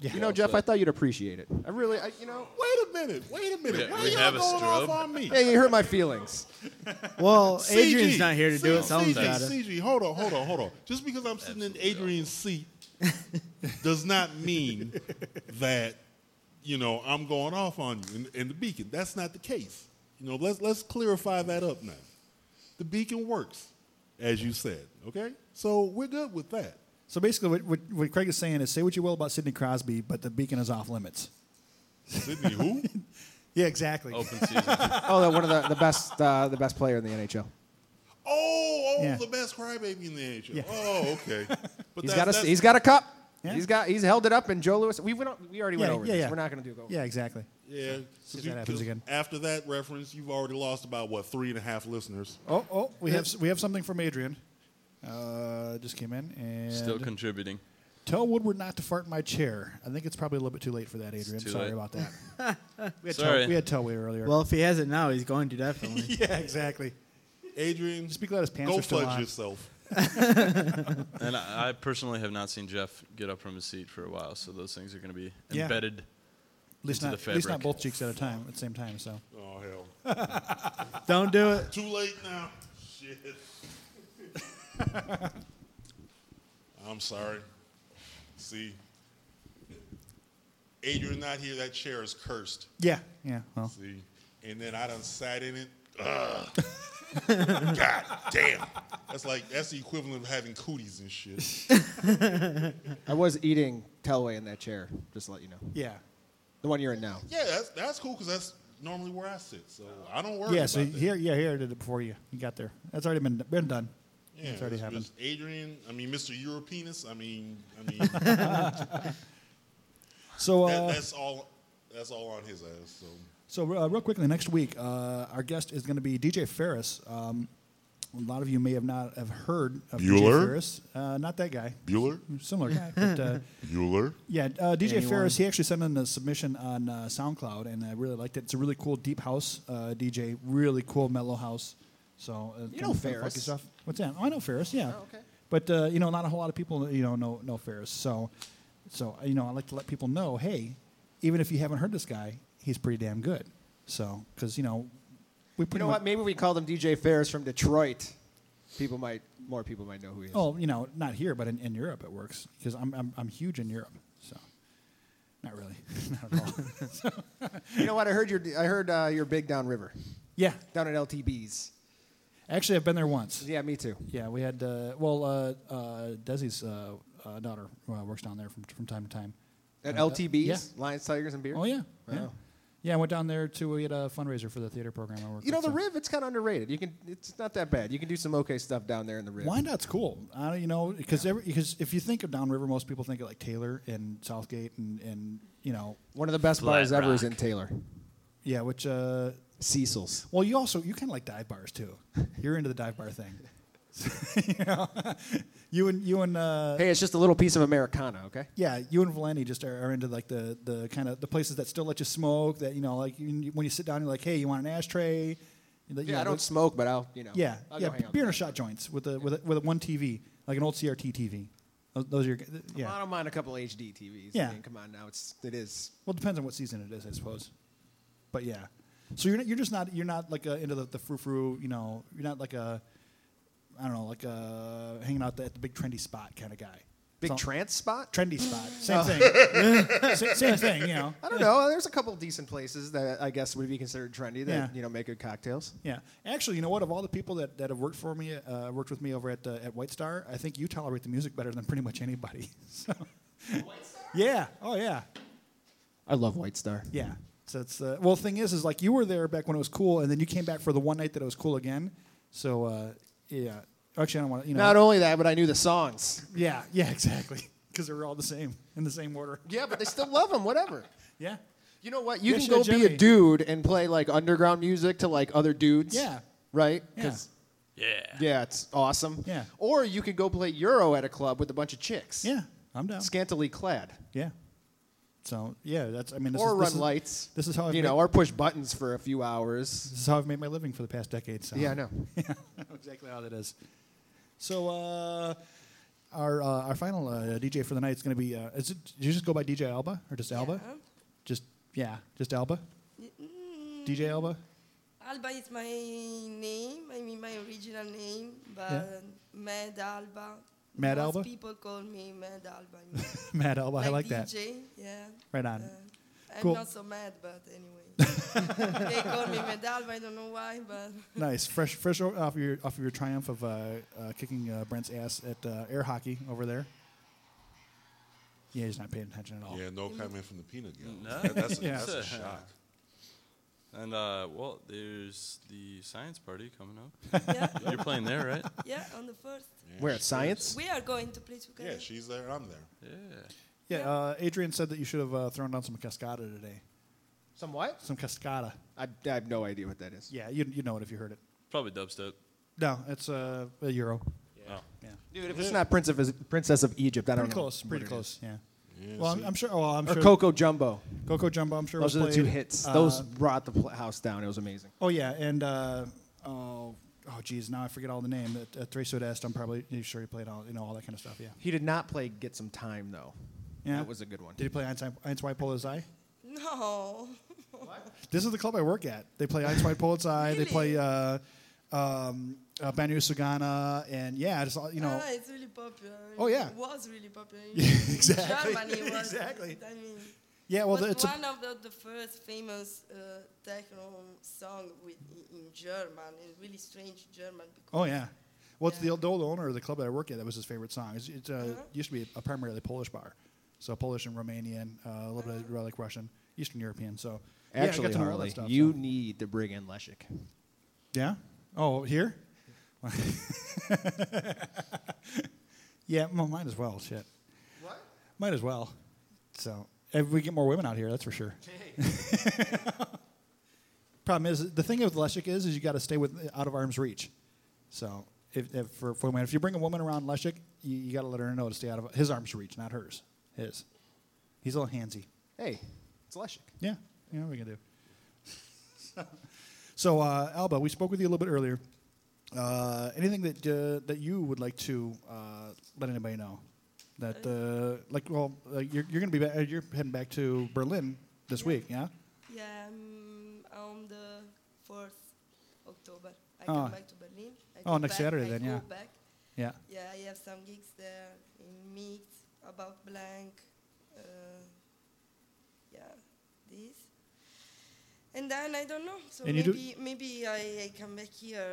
Speaker 2: Yeah.
Speaker 6: You know, Jeff, I thought you'd appreciate it. I really, I, you know.
Speaker 10: Wait a minute. Wait a minute.
Speaker 3: We-
Speaker 10: Why
Speaker 3: we
Speaker 10: y'all
Speaker 3: have a
Speaker 10: going off
Speaker 3: strobe.
Speaker 10: on me?
Speaker 6: Hey, you hurt my feelings. <laughs>
Speaker 8: Well,
Speaker 10: CG,
Speaker 8: Adrian's not here to do it.
Speaker 10: CG,
Speaker 8: Someone's got it.
Speaker 10: CG, hold on, hold on, hold on. Just because I'm sitting in Adrian's seat does not mean that you know I'm going off on you in, in the beacon. That's not the case. You know, let's let's clarify that up now. The beacon works, as you said. Okay, so we're good with that.
Speaker 2: So basically, what, what, what Craig is saying is, say what you will about Sidney Crosby, but the beacon is off limits.
Speaker 10: Sidney who? <laughs>
Speaker 2: Yeah, exactly.
Speaker 3: Open season. <laughs>
Speaker 6: Oh, the, one of the, the best uh, the best player in the NHL.
Speaker 10: Oh, oh,
Speaker 2: Yeah.
Speaker 10: the best crybaby in the NHL.
Speaker 2: Yeah.
Speaker 10: Oh, okay. <laughs> But
Speaker 6: He's
Speaker 10: that's-
Speaker 6: got a
Speaker 10: that's-
Speaker 6: he's got a cup.
Speaker 2: Yeah.
Speaker 6: He's got he's held it up, and Joe Louis. We went, o- we already went over
Speaker 2: yeah,
Speaker 6: this.
Speaker 2: yeah.
Speaker 6: We're not going to do go.
Speaker 2: Yeah, exactly.
Speaker 10: Yeah,
Speaker 2: See if
Speaker 10: you-
Speaker 2: that happens
Speaker 10: 'cause
Speaker 2: again.
Speaker 10: After that reference, you've already lost about what three and a half listeners.
Speaker 2: Oh, oh, we have we have something from Adrian. Uh, just came in and
Speaker 3: Still contributing.
Speaker 2: tell Woodward not to fart in my chair. I think it's probably a little bit too late for that, Adrian.
Speaker 3: too
Speaker 2: Sorry
Speaker 3: late.
Speaker 2: about that. <laughs> we had
Speaker 3: Sorry.
Speaker 2: Tel, we had Telway earlier.
Speaker 8: Well, if he has it now, he's going to definitely. <laughs>
Speaker 2: yeah, exactly.
Speaker 10: Adrian,
Speaker 2: Just be glad his pants
Speaker 10: go
Speaker 2: are still
Speaker 10: fudge
Speaker 2: on.
Speaker 10: yourself. <laughs>
Speaker 3: And I, I personally have not seen Jeff get up from his seat for a while, so those things are going to be
Speaker 2: Yeah.
Speaker 3: embedded
Speaker 2: At least
Speaker 3: into
Speaker 2: not,
Speaker 3: the
Speaker 2: at least not both cheeks at a time at the same time. So
Speaker 10: Oh hell!
Speaker 8: Don't do it.
Speaker 10: Too late now. Shit. <laughs> I'm sorry. See, Adrian not here. That chair is cursed.
Speaker 2: yeah, yeah. Well,
Speaker 10: See, and then I done sat in it. Ugh. <laughs> God damn. That's like that's the equivalent of having cooties and shit. <laughs>
Speaker 6: I was eating Telway in that chair. Just to let you know,
Speaker 2: yeah,
Speaker 6: the one you're in now.
Speaker 10: Yeah, that's that's cool because that's normally where I sit. So I don't worry
Speaker 2: yeah.
Speaker 10: about
Speaker 2: So
Speaker 10: that.
Speaker 2: here, yeah, here I did it before you. You got there. That's already been been done.
Speaker 10: Yeah,
Speaker 2: it's already
Speaker 10: it's
Speaker 2: happened.
Speaker 10: just Adrian, I mean, Mr. Europeanus. I mean, I mean, <laughs>
Speaker 2: So
Speaker 10: that,
Speaker 2: uh,
Speaker 10: that's all. That's all on his ass. So
Speaker 2: So uh, real quickly, next week, uh, our guest is going to be DJ Ferris. Um, a lot of you may have not have heard of DJ
Speaker 4: Bueller?
Speaker 2: Ferris. Uh, not that guy.
Speaker 4: Bueller?
Speaker 2: Similar guy. But, uh, <laughs>
Speaker 4: Bueller?
Speaker 2: yeah, uh, DJ
Speaker 8: Anyone.
Speaker 2: Ferris, he actually sent in a submission on uh, SoundCloud, and I really liked it. It's a really cool deep house uh, DJ, really cool mellow house. So uh,
Speaker 6: You know Ferris.
Speaker 2: stuff. What's that? Oh, I know Ferris. Yeah.
Speaker 6: Oh, okay.
Speaker 2: But uh, you know, not a whole lot of people you know know know Ferris. So, so you know, I like to let people know, hey, even if you haven't heard this guy, he's pretty damn good. So, because you know, we
Speaker 6: You know what? Maybe we called him DJ Ferris from Detroit. People might more people might know who he is.
Speaker 2: Oh, you know, not here, but in, in Europe it works because I'm, I'm I'm huge in Europe. So, not really, <laughs> not at all. <laughs>
Speaker 6: You know what? I heard you're I heard uh, you're big downriver.
Speaker 2: yeah,
Speaker 6: Down at LTB's.
Speaker 2: Actually, I've been there once.
Speaker 6: Yeah, me too.
Speaker 2: Yeah, we had uh, well, uh, uh, Desi's uh, uh, daughter uh, works down there from from time to time.
Speaker 6: At
Speaker 2: Uh,
Speaker 6: LTB's,
Speaker 2: yeah.
Speaker 6: Lions, Tigers, and Beer.
Speaker 2: Oh yeah, yeah.
Speaker 6: Wow.
Speaker 2: Yeah, I went down there to we had a fundraiser for the theater program I work.
Speaker 6: You know
Speaker 2: with,
Speaker 6: the
Speaker 2: so-
Speaker 6: Riv, it's kind of underrated. You can, it's not that bad. You can do some okay stuff down there in the Riv.
Speaker 2: Wyandotte's cool. Uh, you know, because because if you think of downriver, most people think of like Taylor and Southgate and and you know,
Speaker 6: One of the best
Speaker 3: Flat
Speaker 6: bars ever is in Taylor.
Speaker 2: yeah, which uh,
Speaker 6: Cecil's.
Speaker 2: well, you also you kind of like dive bars too. <laughs> You're into the dive bar thing. <laughs> you know, <laughs> you and you and uh,
Speaker 6: Hey, it's just a little piece of Americana, okay?
Speaker 2: yeah, you and Valenti just are, are into like the the kind of the places that still let you smoke. That you know, like you, when you sit down, you're like, hey, you want an ashtray? You
Speaker 6: Yeah, I don't smoke, but I'll, you know.
Speaker 2: Yeah,
Speaker 6: I'll
Speaker 2: yeah,
Speaker 6: go hang out
Speaker 2: beer and shot joints with a with a, with a one TV, like an old CRT TV. Those, are your,
Speaker 6: Well, I don't mind a couple HD TVs.
Speaker 2: Yeah.
Speaker 6: I mean, come on now, it's it is.
Speaker 2: Well, it depends on what season it is, I suppose. But yeah, so you're not, you're just not you're not like uh into the, the frou frou. You know, you're not like a I don't know, like a hanging out at the big trendy spot kind of guy.
Speaker 6: Big
Speaker 2: So-
Speaker 6: trance spot?
Speaker 2: trendy spot, <laughs> same
Speaker 6: Oh.
Speaker 2: thing, Sa- same thing. You know. <laughs>
Speaker 6: I don't know. There's a couple decent places that I guess would be considered trendy that
Speaker 2: Yeah.
Speaker 6: you know make good cocktails.
Speaker 2: Yeah, actually, you know what? Of all the people that, that have worked for me, uh, worked with me over at uh, at White Star, I think you tolerate the music better than pretty much anybody. <laughs> So, Yeah. Oh yeah.
Speaker 6: I love White Star.
Speaker 2: Yeah. So it's uh, well. The thing is, is like you were there back when it was cool, and then you came back for the one night that it was cool again. So uh, yeah. Actually, I don't want to. You know.
Speaker 6: Not only that, but I knew the songs.
Speaker 2: Yeah. Yeah. <laughs> Exactly. Because they were all the same in the same order.
Speaker 6: Yeah, but they still love them. Whatever. <laughs>
Speaker 2: Yeah.
Speaker 6: You know what? You
Speaker 2: Yeah,
Speaker 6: can
Speaker 2: shit,
Speaker 6: go be
Speaker 2: Jimmy.
Speaker 6: a dude and play like underground music to like other dudes.
Speaker 2: Yeah.
Speaker 6: Right?
Speaker 2: Yeah.
Speaker 6: 'Cause-
Speaker 3: Yeah.
Speaker 6: Yeah, it's awesome.
Speaker 2: Yeah.
Speaker 6: Or you could go play Euro at a club with a bunch of chicks.
Speaker 2: Yeah. I'm down.
Speaker 6: Scantily clad.
Speaker 2: Yeah. So yeah, that's. I mean, this
Speaker 6: or
Speaker 2: is,
Speaker 6: run
Speaker 2: this is,
Speaker 6: lights.
Speaker 2: This is how I've
Speaker 6: you
Speaker 2: made,
Speaker 6: know, or push buttons for a few hours.
Speaker 2: This is how I've made my living for the past decade. So.
Speaker 6: Yeah, I know. <laughs>
Speaker 2: yeah, exactly how that is. So uh, our uh, our final uh, DJ for the night is going to be. Uh, is it? Did you just go by DJ Alba or just Alba? Just yeah, just Alba. DJ Alba.
Speaker 5: Alba is my name, I mean my original name, but
Speaker 2: Yeah.
Speaker 5: Mad Alba.
Speaker 2: Mad
Speaker 5: Most
Speaker 2: Alba?
Speaker 5: people call me Mad Alba. you know.
Speaker 2: Mad Alba, I like that.
Speaker 5: DJ, yeah.
Speaker 2: Right on.
Speaker 5: I'm
Speaker 2: Cool.
Speaker 5: not so mad, but anyway. <laughs> they call me Mad Alba, I don't know why, but <laughs>
Speaker 2: Nice, fresh, fresh off your off of your triumph of uh, uh, kicking uh, Brent's ass at uh, air hockey over there. Yeah, he's not paying attention at all.
Speaker 4: Yeah, no comment from the peanut gallery.
Speaker 3: No.
Speaker 4: That- <laughs> that's, a,
Speaker 2: Yeah.
Speaker 4: that's a shock.
Speaker 3: And uh, well, there's the science party coming up.
Speaker 5: Yeah.
Speaker 3: You're playing there, right?
Speaker 5: yeah, on the first.
Speaker 6: Where, at Science?
Speaker 5: We are going to play together.
Speaker 4: Yeah, she's there. I'm there.
Speaker 3: Yeah.
Speaker 2: Yeah, uh, Adrian said that you should have uh, thrown down some cascada today.
Speaker 6: Some what?
Speaker 2: Some cascada.
Speaker 6: I, I have no idea what that is.
Speaker 2: Yeah, you you know it if you heard it.
Speaker 3: Probably dubstep.
Speaker 2: No, it's uh, a euro.
Speaker 3: Oh.
Speaker 2: Yeah.
Speaker 6: Dude, if it's not Prince of, Princess of Egypt, I don't
Speaker 2: Pretty
Speaker 6: know.
Speaker 2: close. Pretty close. Yeah.
Speaker 4: Yeah,
Speaker 2: Well, I'm,
Speaker 4: see?
Speaker 2: I'm sure. Well, I'm
Speaker 6: or
Speaker 2: sure.
Speaker 6: Coco Jamboo.
Speaker 2: Coco Jamboo. I'm sure.
Speaker 6: Those are
Speaker 2: was
Speaker 6: the two
Speaker 2: played.
Speaker 6: hits.
Speaker 2: Uh,
Speaker 6: Those brought the pl- house down. It was amazing.
Speaker 2: Oh yeah, and uh, oh oh geez, now I forget all the name. At, at Tres Sud-Est, I'm probably you sure he played all you know all that kind of stuff. Yeah.
Speaker 6: He did not play Get Some Time, though.
Speaker 2: Yeah.
Speaker 6: That was a good one.
Speaker 2: Did he play Eins Eins Zwei Polizei?
Speaker 5: No.
Speaker 2: This is the club I work at. They play Eins Zwei Polizei. They play uh, um, uh, Banu Sugana, and yeah, just all- you know.
Speaker 5: Ah, it's really popular.
Speaker 2: Oh, yeah.
Speaker 5: It was really popular. <laughs>
Speaker 2: Exactly.
Speaker 5: Germany was. <laughs>
Speaker 2: Exactly.
Speaker 5: I mean,
Speaker 2: Yeah, well,
Speaker 5: was
Speaker 2: it's a-
Speaker 5: one of the, the first famous uh, techno song with in, in German, in really strange German. Because
Speaker 2: Oh yeah. Well, it's the, old- the old owner of the club that I work at. That was his favorite song. It's, it uh, used to be a primarily Polish bar, so Polish and Romanian, uh, a little bit of like Russian, Eastern European. So yeah, I got
Speaker 6: Actually,
Speaker 2: to know all that
Speaker 6: Harley,
Speaker 2: stuff,
Speaker 6: you
Speaker 2: so.
Speaker 6: need to bring in Leszek.
Speaker 2: Yeah. Oh, here. <laughs> yeah, well, might as well. Shit.
Speaker 6: What?
Speaker 2: Might as well. So if we get more women out here, that's for sure. <laughs> Problem is, the thing with Leszek is, is you got to stay with out of arm's reach. So if, if for, for women, if you bring a woman around Leszek, you, you got to let her know to stay out of his arm's reach, not hers. His. He's a little handsy.
Speaker 6: Hey, it's Leszek.
Speaker 2: Yeah. Yeah, what are we gonna do? <laughs> so, uh, Alba, we spoke with you a little bit earlier. Uh, anything that uh, that you would like to uh, let anybody know? That uh, like, well, uh, you're, you're gonna be back, uh, you're heading back to Berlin this week, yeah?
Speaker 5: Yeah, um, on the 4th October. I
Speaker 2: Oh.
Speaker 5: come back to Berlin. I
Speaker 2: Oh, next
Speaker 5: back,
Speaker 2: Saturday
Speaker 5: I
Speaker 2: then, yeah.
Speaker 5: Back.
Speaker 2: Yeah.
Speaker 5: Yeah, I have some gigs there in Mix, About Blank, uh, yeah, this. And then I don't know. So
Speaker 2: And
Speaker 5: maybe maybe I, I come back here.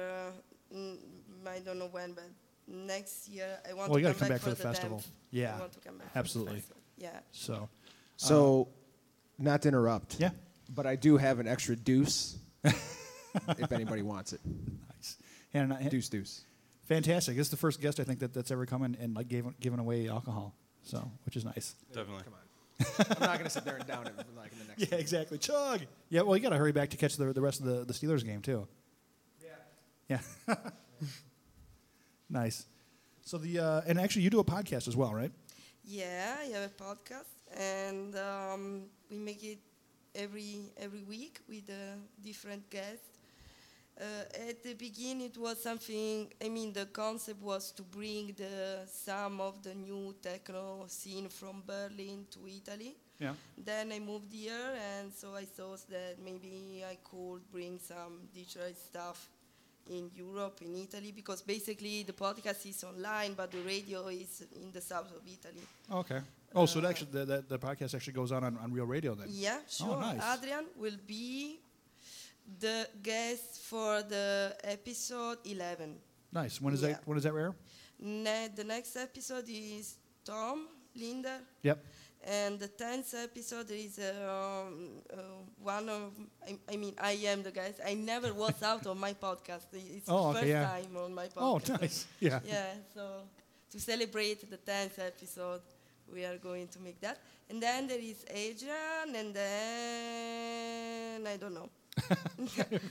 Speaker 5: Uh, mm, I don't know when, but next year I want
Speaker 2: Well,
Speaker 5: to
Speaker 2: you
Speaker 5: come
Speaker 2: gotta come back
Speaker 5: for
Speaker 2: for the festival.
Speaker 5: 10th.
Speaker 2: Yeah,
Speaker 5: I want to come back. for the
Speaker 2: absolutely.
Speaker 5: Yeah.
Speaker 2: So,
Speaker 6: So, not to interrupt.
Speaker 2: Yeah.
Speaker 6: But I do have an extra deuce <laughs> if anybody wants it.
Speaker 2: Nice. And, uh,
Speaker 6: Deuce, deuce.
Speaker 2: fantastic. This is the first guest I think that, that's ever come in and like gave, given away alcohol. So, which is nice.
Speaker 3: Definitely.
Speaker 6: Come on. I'm not going to sit there and down it like in the next. <laughs>
Speaker 2: Yeah, exactly. Chug. Yeah, well, you got to hurry back to catch the, the rest of the, the Steelers game, too. Yeah. Yeah. <laughs> nice. So, the, uh, and actually, you do a podcast as well, right?
Speaker 5: Yeah, I have a podcast, and um, we make it every every week with a different guest. Uh, at the beginning, it was something. I mean, the concept was to bring the some of the new techno scene from Berlin to Italy.
Speaker 2: Yeah.
Speaker 5: Then I moved here, and so I thought that maybe I could bring some digital stuff in Europe, in Italy, because basically the podcast is online, but the radio is in the south of Italy.
Speaker 2: Okay. Oh, so it uh, actually, the, the, the podcast actually goes on, on on Real Radio then?
Speaker 5: Yeah, oh, sure.
Speaker 2: Oh, nice.
Speaker 5: Adrian will be the guest for the episode 11.
Speaker 2: Nice. When is
Speaker 5: Yeah.
Speaker 2: that? When is that rare?
Speaker 5: Ne- the next episode is Tom Linder.
Speaker 2: Yep.
Speaker 5: And the tenth episode there is um, uh, one of I, I mean I am the guest. I never was out on my podcast. It's
Speaker 2: Oh,
Speaker 5: the
Speaker 2: okay,
Speaker 5: first
Speaker 2: yeah.
Speaker 5: time on my podcast.
Speaker 2: Oh, nice. Yeah.
Speaker 5: Yeah. So to celebrate the tenth episode, we are going to make that. And then there is Adrian, and then I don't know. <laughs>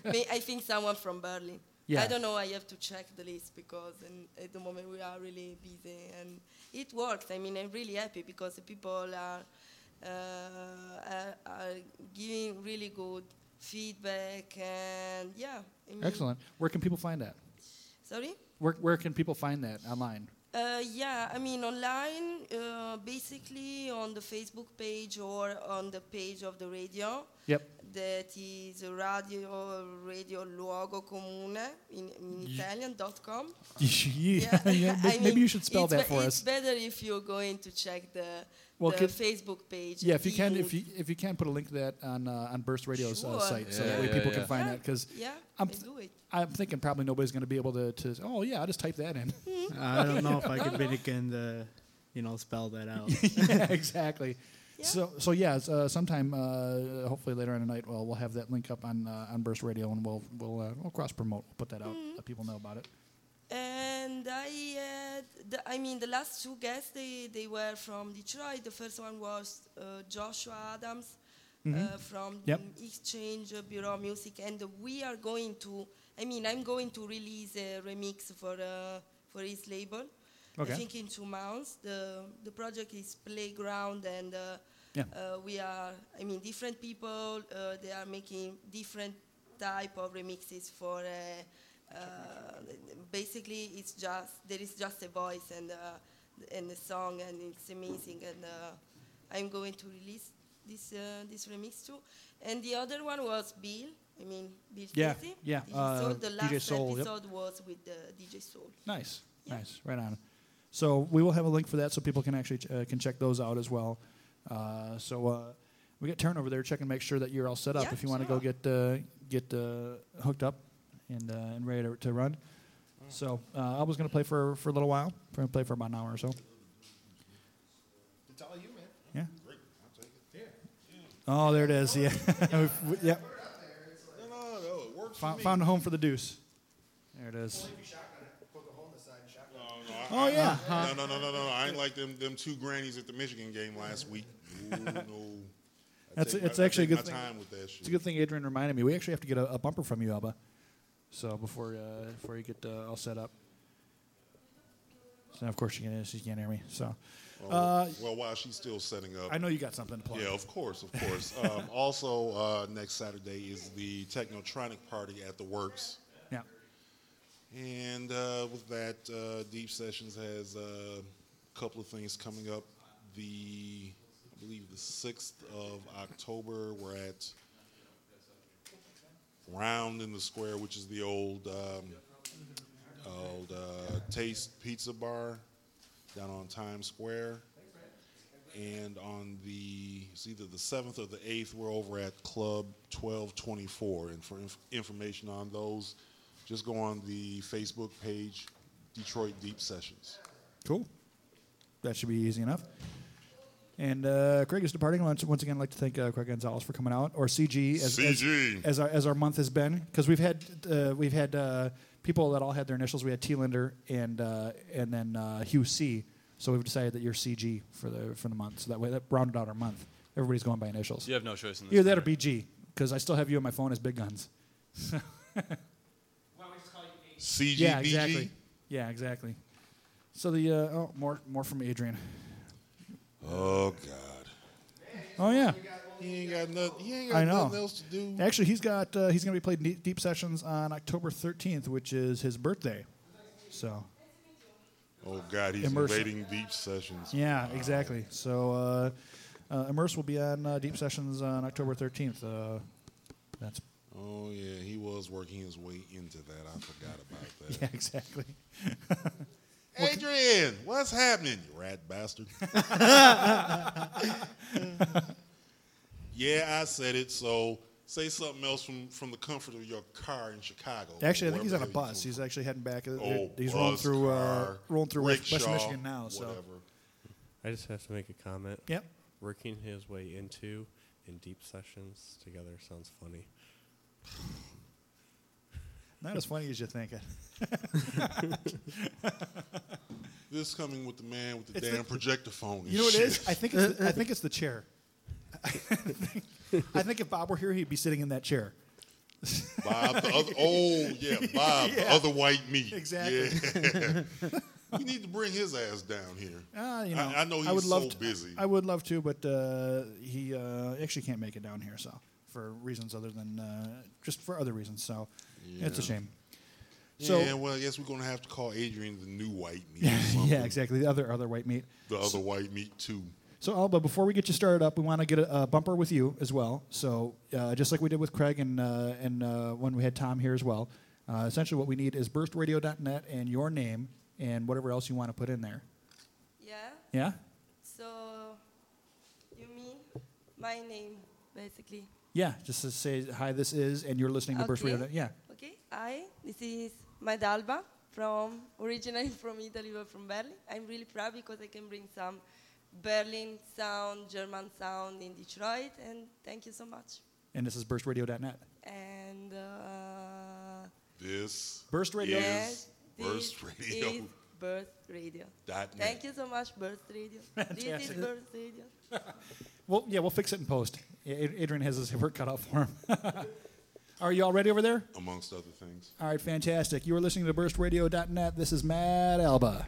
Speaker 5: <laughs> I think someone from Berlin.
Speaker 2: Yeah.
Speaker 5: I don't know. I have to check the list because in, at the moment we are really busy and it works. I mean, I'm really happy because the people are uh, are, are giving really good feedback and yeah. I mean,
Speaker 2: Excellent. Where can people find that?
Speaker 5: Sorry.
Speaker 2: Where where can people find that online?
Speaker 5: Uh, yeah, I mean online, uh, basically on the Facebook page or on the page of the radio.
Speaker 2: Yep.
Speaker 5: That is radio radio luogo comune in, in
Speaker 2: Ye-
Speaker 5: Italian.com. <laughs>
Speaker 2: Yeah, <laughs> yeah, <laughs> may-
Speaker 5: I
Speaker 2: maybe
Speaker 5: mean,
Speaker 2: you should spell
Speaker 5: it's
Speaker 2: that
Speaker 5: be-
Speaker 2: for
Speaker 5: it's better if you're going to check the,
Speaker 2: Well,
Speaker 5: the Facebook page.
Speaker 2: Yeah, if you can, if you if you can put a link to that on uh, on Burst Radio's uh,
Speaker 5: Sure.
Speaker 2: site, so
Speaker 5: Yeah,
Speaker 2: that way
Speaker 5: yeah,
Speaker 2: people
Speaker 5: yeah.
Speaker 2: can find
Speaker 5: Yeah,
Speaker 2: that. Because
Speaker 5: yeah,
Speaker 2: I'm
Speaker 5: I do it.
Speaker 2: I'm thinking probably nobody's going to be able to, to. Oh yeah, I'll just type that in.
Speaker 8: I don't know if I could begin to, you know, spell that out.
Speaker 2: yeah, exactly. So so yeah, uh, sometime uh, hopefully later on tonight, well, we'll have that link up on uh, on Burst Radio, and we'll we'll uh, we'll cross promote, we'll put that out,
Speaker 5: Mm-hmm.
Speaker 2: let people know about it.
Speaker 5: And I had, the, I mean, the last two guests, they, they were from Detroit. The first one was uh, Joshua Adams uh,
Speaker 2: Mhm.
Speaker 5: from
Speaker 2: Yep.
Speaker 5: Exchange Bureau of Music. And we are going to, I mean, I'm going to release a remix for, uh, for his label.
Speaker 2: Okay.
Speaker 5: I think in two months. The, the project is Playground and uh,
Speaker 2: Yeah.
Speaker 5: uh, we are, I mean, different people, uh, they are making different type of remixes for uh, uh, basically it's just there is just a voice and uh, and a song and it's amazing and uh, I'm going to release this uh, this remix too and the other one was Bill I mean Bill
Speaker 2: Yeah,
Speaker 5: Casey
Speaker 2: yeah,
Speaker 5: DJ Soul the
Speaker 2: DJ
Speaker 5: last
Speaker 2: Soul, yep.
Speaker 5: episode was with uh, DJ Soul
Speaker 2: Nice, nice, right on. So we will have a link for that, so people can actually ch- uh, can check those out as well. Uh, so uh, we get Turn over there checking to make sure that you're all set up.
Speaker 5: Yeah,
Speaker 2: if you want to go get uh, get uh, hooked up and uh, and ready to, to run. So uh, I was going to play for for a little while. I'm going to play for about an hour or so.
Speaker 6: It's all you, man.
Speaker 2: Yeah.
Speaker 6: Great. I'll take it.
Speaker 2: Oh, there it is. Yeah, <laughs> We- yep.
Speaker 10: No, no, no, it works for
Speaker 2: Found,
Speaker 10: me.
Speaker 2: found a home for the deuce. There it is.
Speaker 10: I-
Speaker 2: Oh,
Speaker 10: I-
Speaker 2: yeah.
Speaker 10: No, no, no, no, no. I ain't like them them two grannies at the Michigan game last week. Ooh, no. I
Speaker 2: That's
Speaker 10: take
Speaker 2: it's
Speaker 10: my- I
Speaker 2: actually a good thing.
Speaker 10: time with that
Speaker 2: It's a good thing Adrian reminded me. We actually have to get a, a bumper from you, Alba. So before uh, before you get uh, all set up. So of course she can she can't hear me. So
Speaker 10: Well,
Speaker 2: uh,
Speaker 10: well, while she's still setting up,
Speaker 2: I know you got something to plug.
Speaker 10: Yeah, of course, of course. <laughs> um, also, uh, next Saturday is the Technotronic party at the Works. And uh, with that, uh, Deep Sessions has a couple of things coming up. The, I believe, the 6th of October, we're at Round in the Square, which is the old um, old uh, Taste Pizza Bar down on Times Square. And on the, it's either the 7th or the 8th, we're over at Club 1224. And for inf- information on those, just go on the Facebook page, Detroit Deep Sessions.
Speaker 2: Cool. That should be easy enough. And uh, Craig is departing. Once, once again, I'd like to thank uh, Craig Gonzalez for coming out, or CG as,
Speaker 10: CG.
Speaker 2: as, as our as our month has been, because we've had uh, we've had uh, people that all had their initials. We had T. Linder and uh, and then uh, Hugh C. So we've decided that you're CG for the for the month. So that way that rounded out our month. Everybody's going by initials.
Speaker 3: You have no choice in this
Speaker 2: Either that or. BG, because I still have you on my phone as Big Guns. <laughs>
Speaker 10: CG,
Speaker 2: Yeah, exactly. Yeah, exactly. So the uh, oh more more from Adrian.
Speaker 10: Oh, God.
Speaker 2: Oh yeah.
Speaker 10: He ain't got nothing, he ain't got
Speaker 2: I know.
Speaker 10: nothing else to do.
Speaker 2: Actually, he's got uh, he's going to be playing deep, deep sessions on October 13th, which is his birthday. So
Speaker 10: Oh, God, he's
Speaker 2: Immerse-
Speaker 10: invading Deep Sessions.
Speaker 2: yeah, exactly. So uh, uh, Immerse will be on uh, deep sessions on October 13th. Uh, that's
Speaker 10: Oh, yeah, he was working his way into that. I forgot about <laughs> that.
Speaker 2: yeah, exactly. <laughs>
Speaker 10: Adrian, what's happening, you rat bastard? <laughs> yeah, I said it. So say something else from, from the comfort of your car in Chicago.
Speaker 2: Actually, I think he's on a bus. He's actually heading back. Uh,
Speaker 10: Oh,
Speaker 2: he's rolling
Speaker 10: bus,
Speaker 2: through uh, rolling through West, West Michigan now. So
Speaker 10: whatever.
Speaker 13: I just have to make a comment.
Speaker 2: Yep.
Speaker 13: working his way into in deep sessions together sounds funny.
Speaker 2: Not as funny as you think it. <laughs>
Speaker 10: This coming with the man with the
Speaker 2: It's
Speaker 10: damn
Speaker 2: the-
Speaker 10: projector phone. and
Speaker 2: You know what it
Speaker 10: shit.
Speaker 2: is? I think it's the, I <laughs> think it's the chair. <laughs> I think if Bob were here, he'd be sitting in that chair.
Speaker 10: Bob, the other, oh yeah, Bob, the
Speaker 2: Yeah.
Speaker 10: other white meat.
Speaker 2: Exactly.
Speaker 10: Yeah. we need to bring his ass down here.
Speaker 2: Uh, you know,
Speaker 10: I, I know he's
Speaker 2: would love
Speaker 10: so
Speaker 2: to,
Speaker 10: busy.
Speaker 2: I would love to, but uh, he uh, actually can't make it down here. So for reasons other than uh, just for other reasons. So it's a shame. So
Speaker 10: yeah, well, I guess we're gonna have to call Adrian the new white meat. or <laughs>
Speaker 2: yeah, exactly. The other other white meat.
Speaker 10: The other white meat too.
Speaker 2: So, Alba, before we get you started up, we want to get a, a bumper with you as well. So, uh, just like we did with Craig and uh, and uh, when we had Tom here as well, uh, essentially what we need is burstradio.net and your name and whatever else you want to put in there.
Speaker 5: Yeah.
Speaker 2: Yeah.
Speaker 5: So you mean my name basically?
Speaker 2: Yeah. Just to say hi. This is, and you're listening to Burst Radio. Yeah.
Speaker 5: Okay. Hi. This is Madalba from originally <laughs> from Italy, but from Berlin. I'm really proud because I can bring some Berlin sound, German sound in Detroit, and thank you so much.
Speaker 2: And this is burstradio.net.
Speaker 5: And uh,
Speaker 10: This
Speaker 2: Burst Radio.
Speaker 5: yes,
Speaker 10: is Burst Radio.
Speaker 5: is Burst Radio.
Speaker 10: Dot net.
Speaker 5: Thank you so much, Burst Radio. <laughs> this is Burst Radio. <laughs>
Speaker 2: Well, yeah, we'll fix it in post. Yeah, Adrian has his <laughs> work cut out for him. <laughs> Are you all ready over there?
Speaker 10: Amongst other things.
Speaker 2: All right, fantastic. You are listening to burstradio.net. This is Madalba.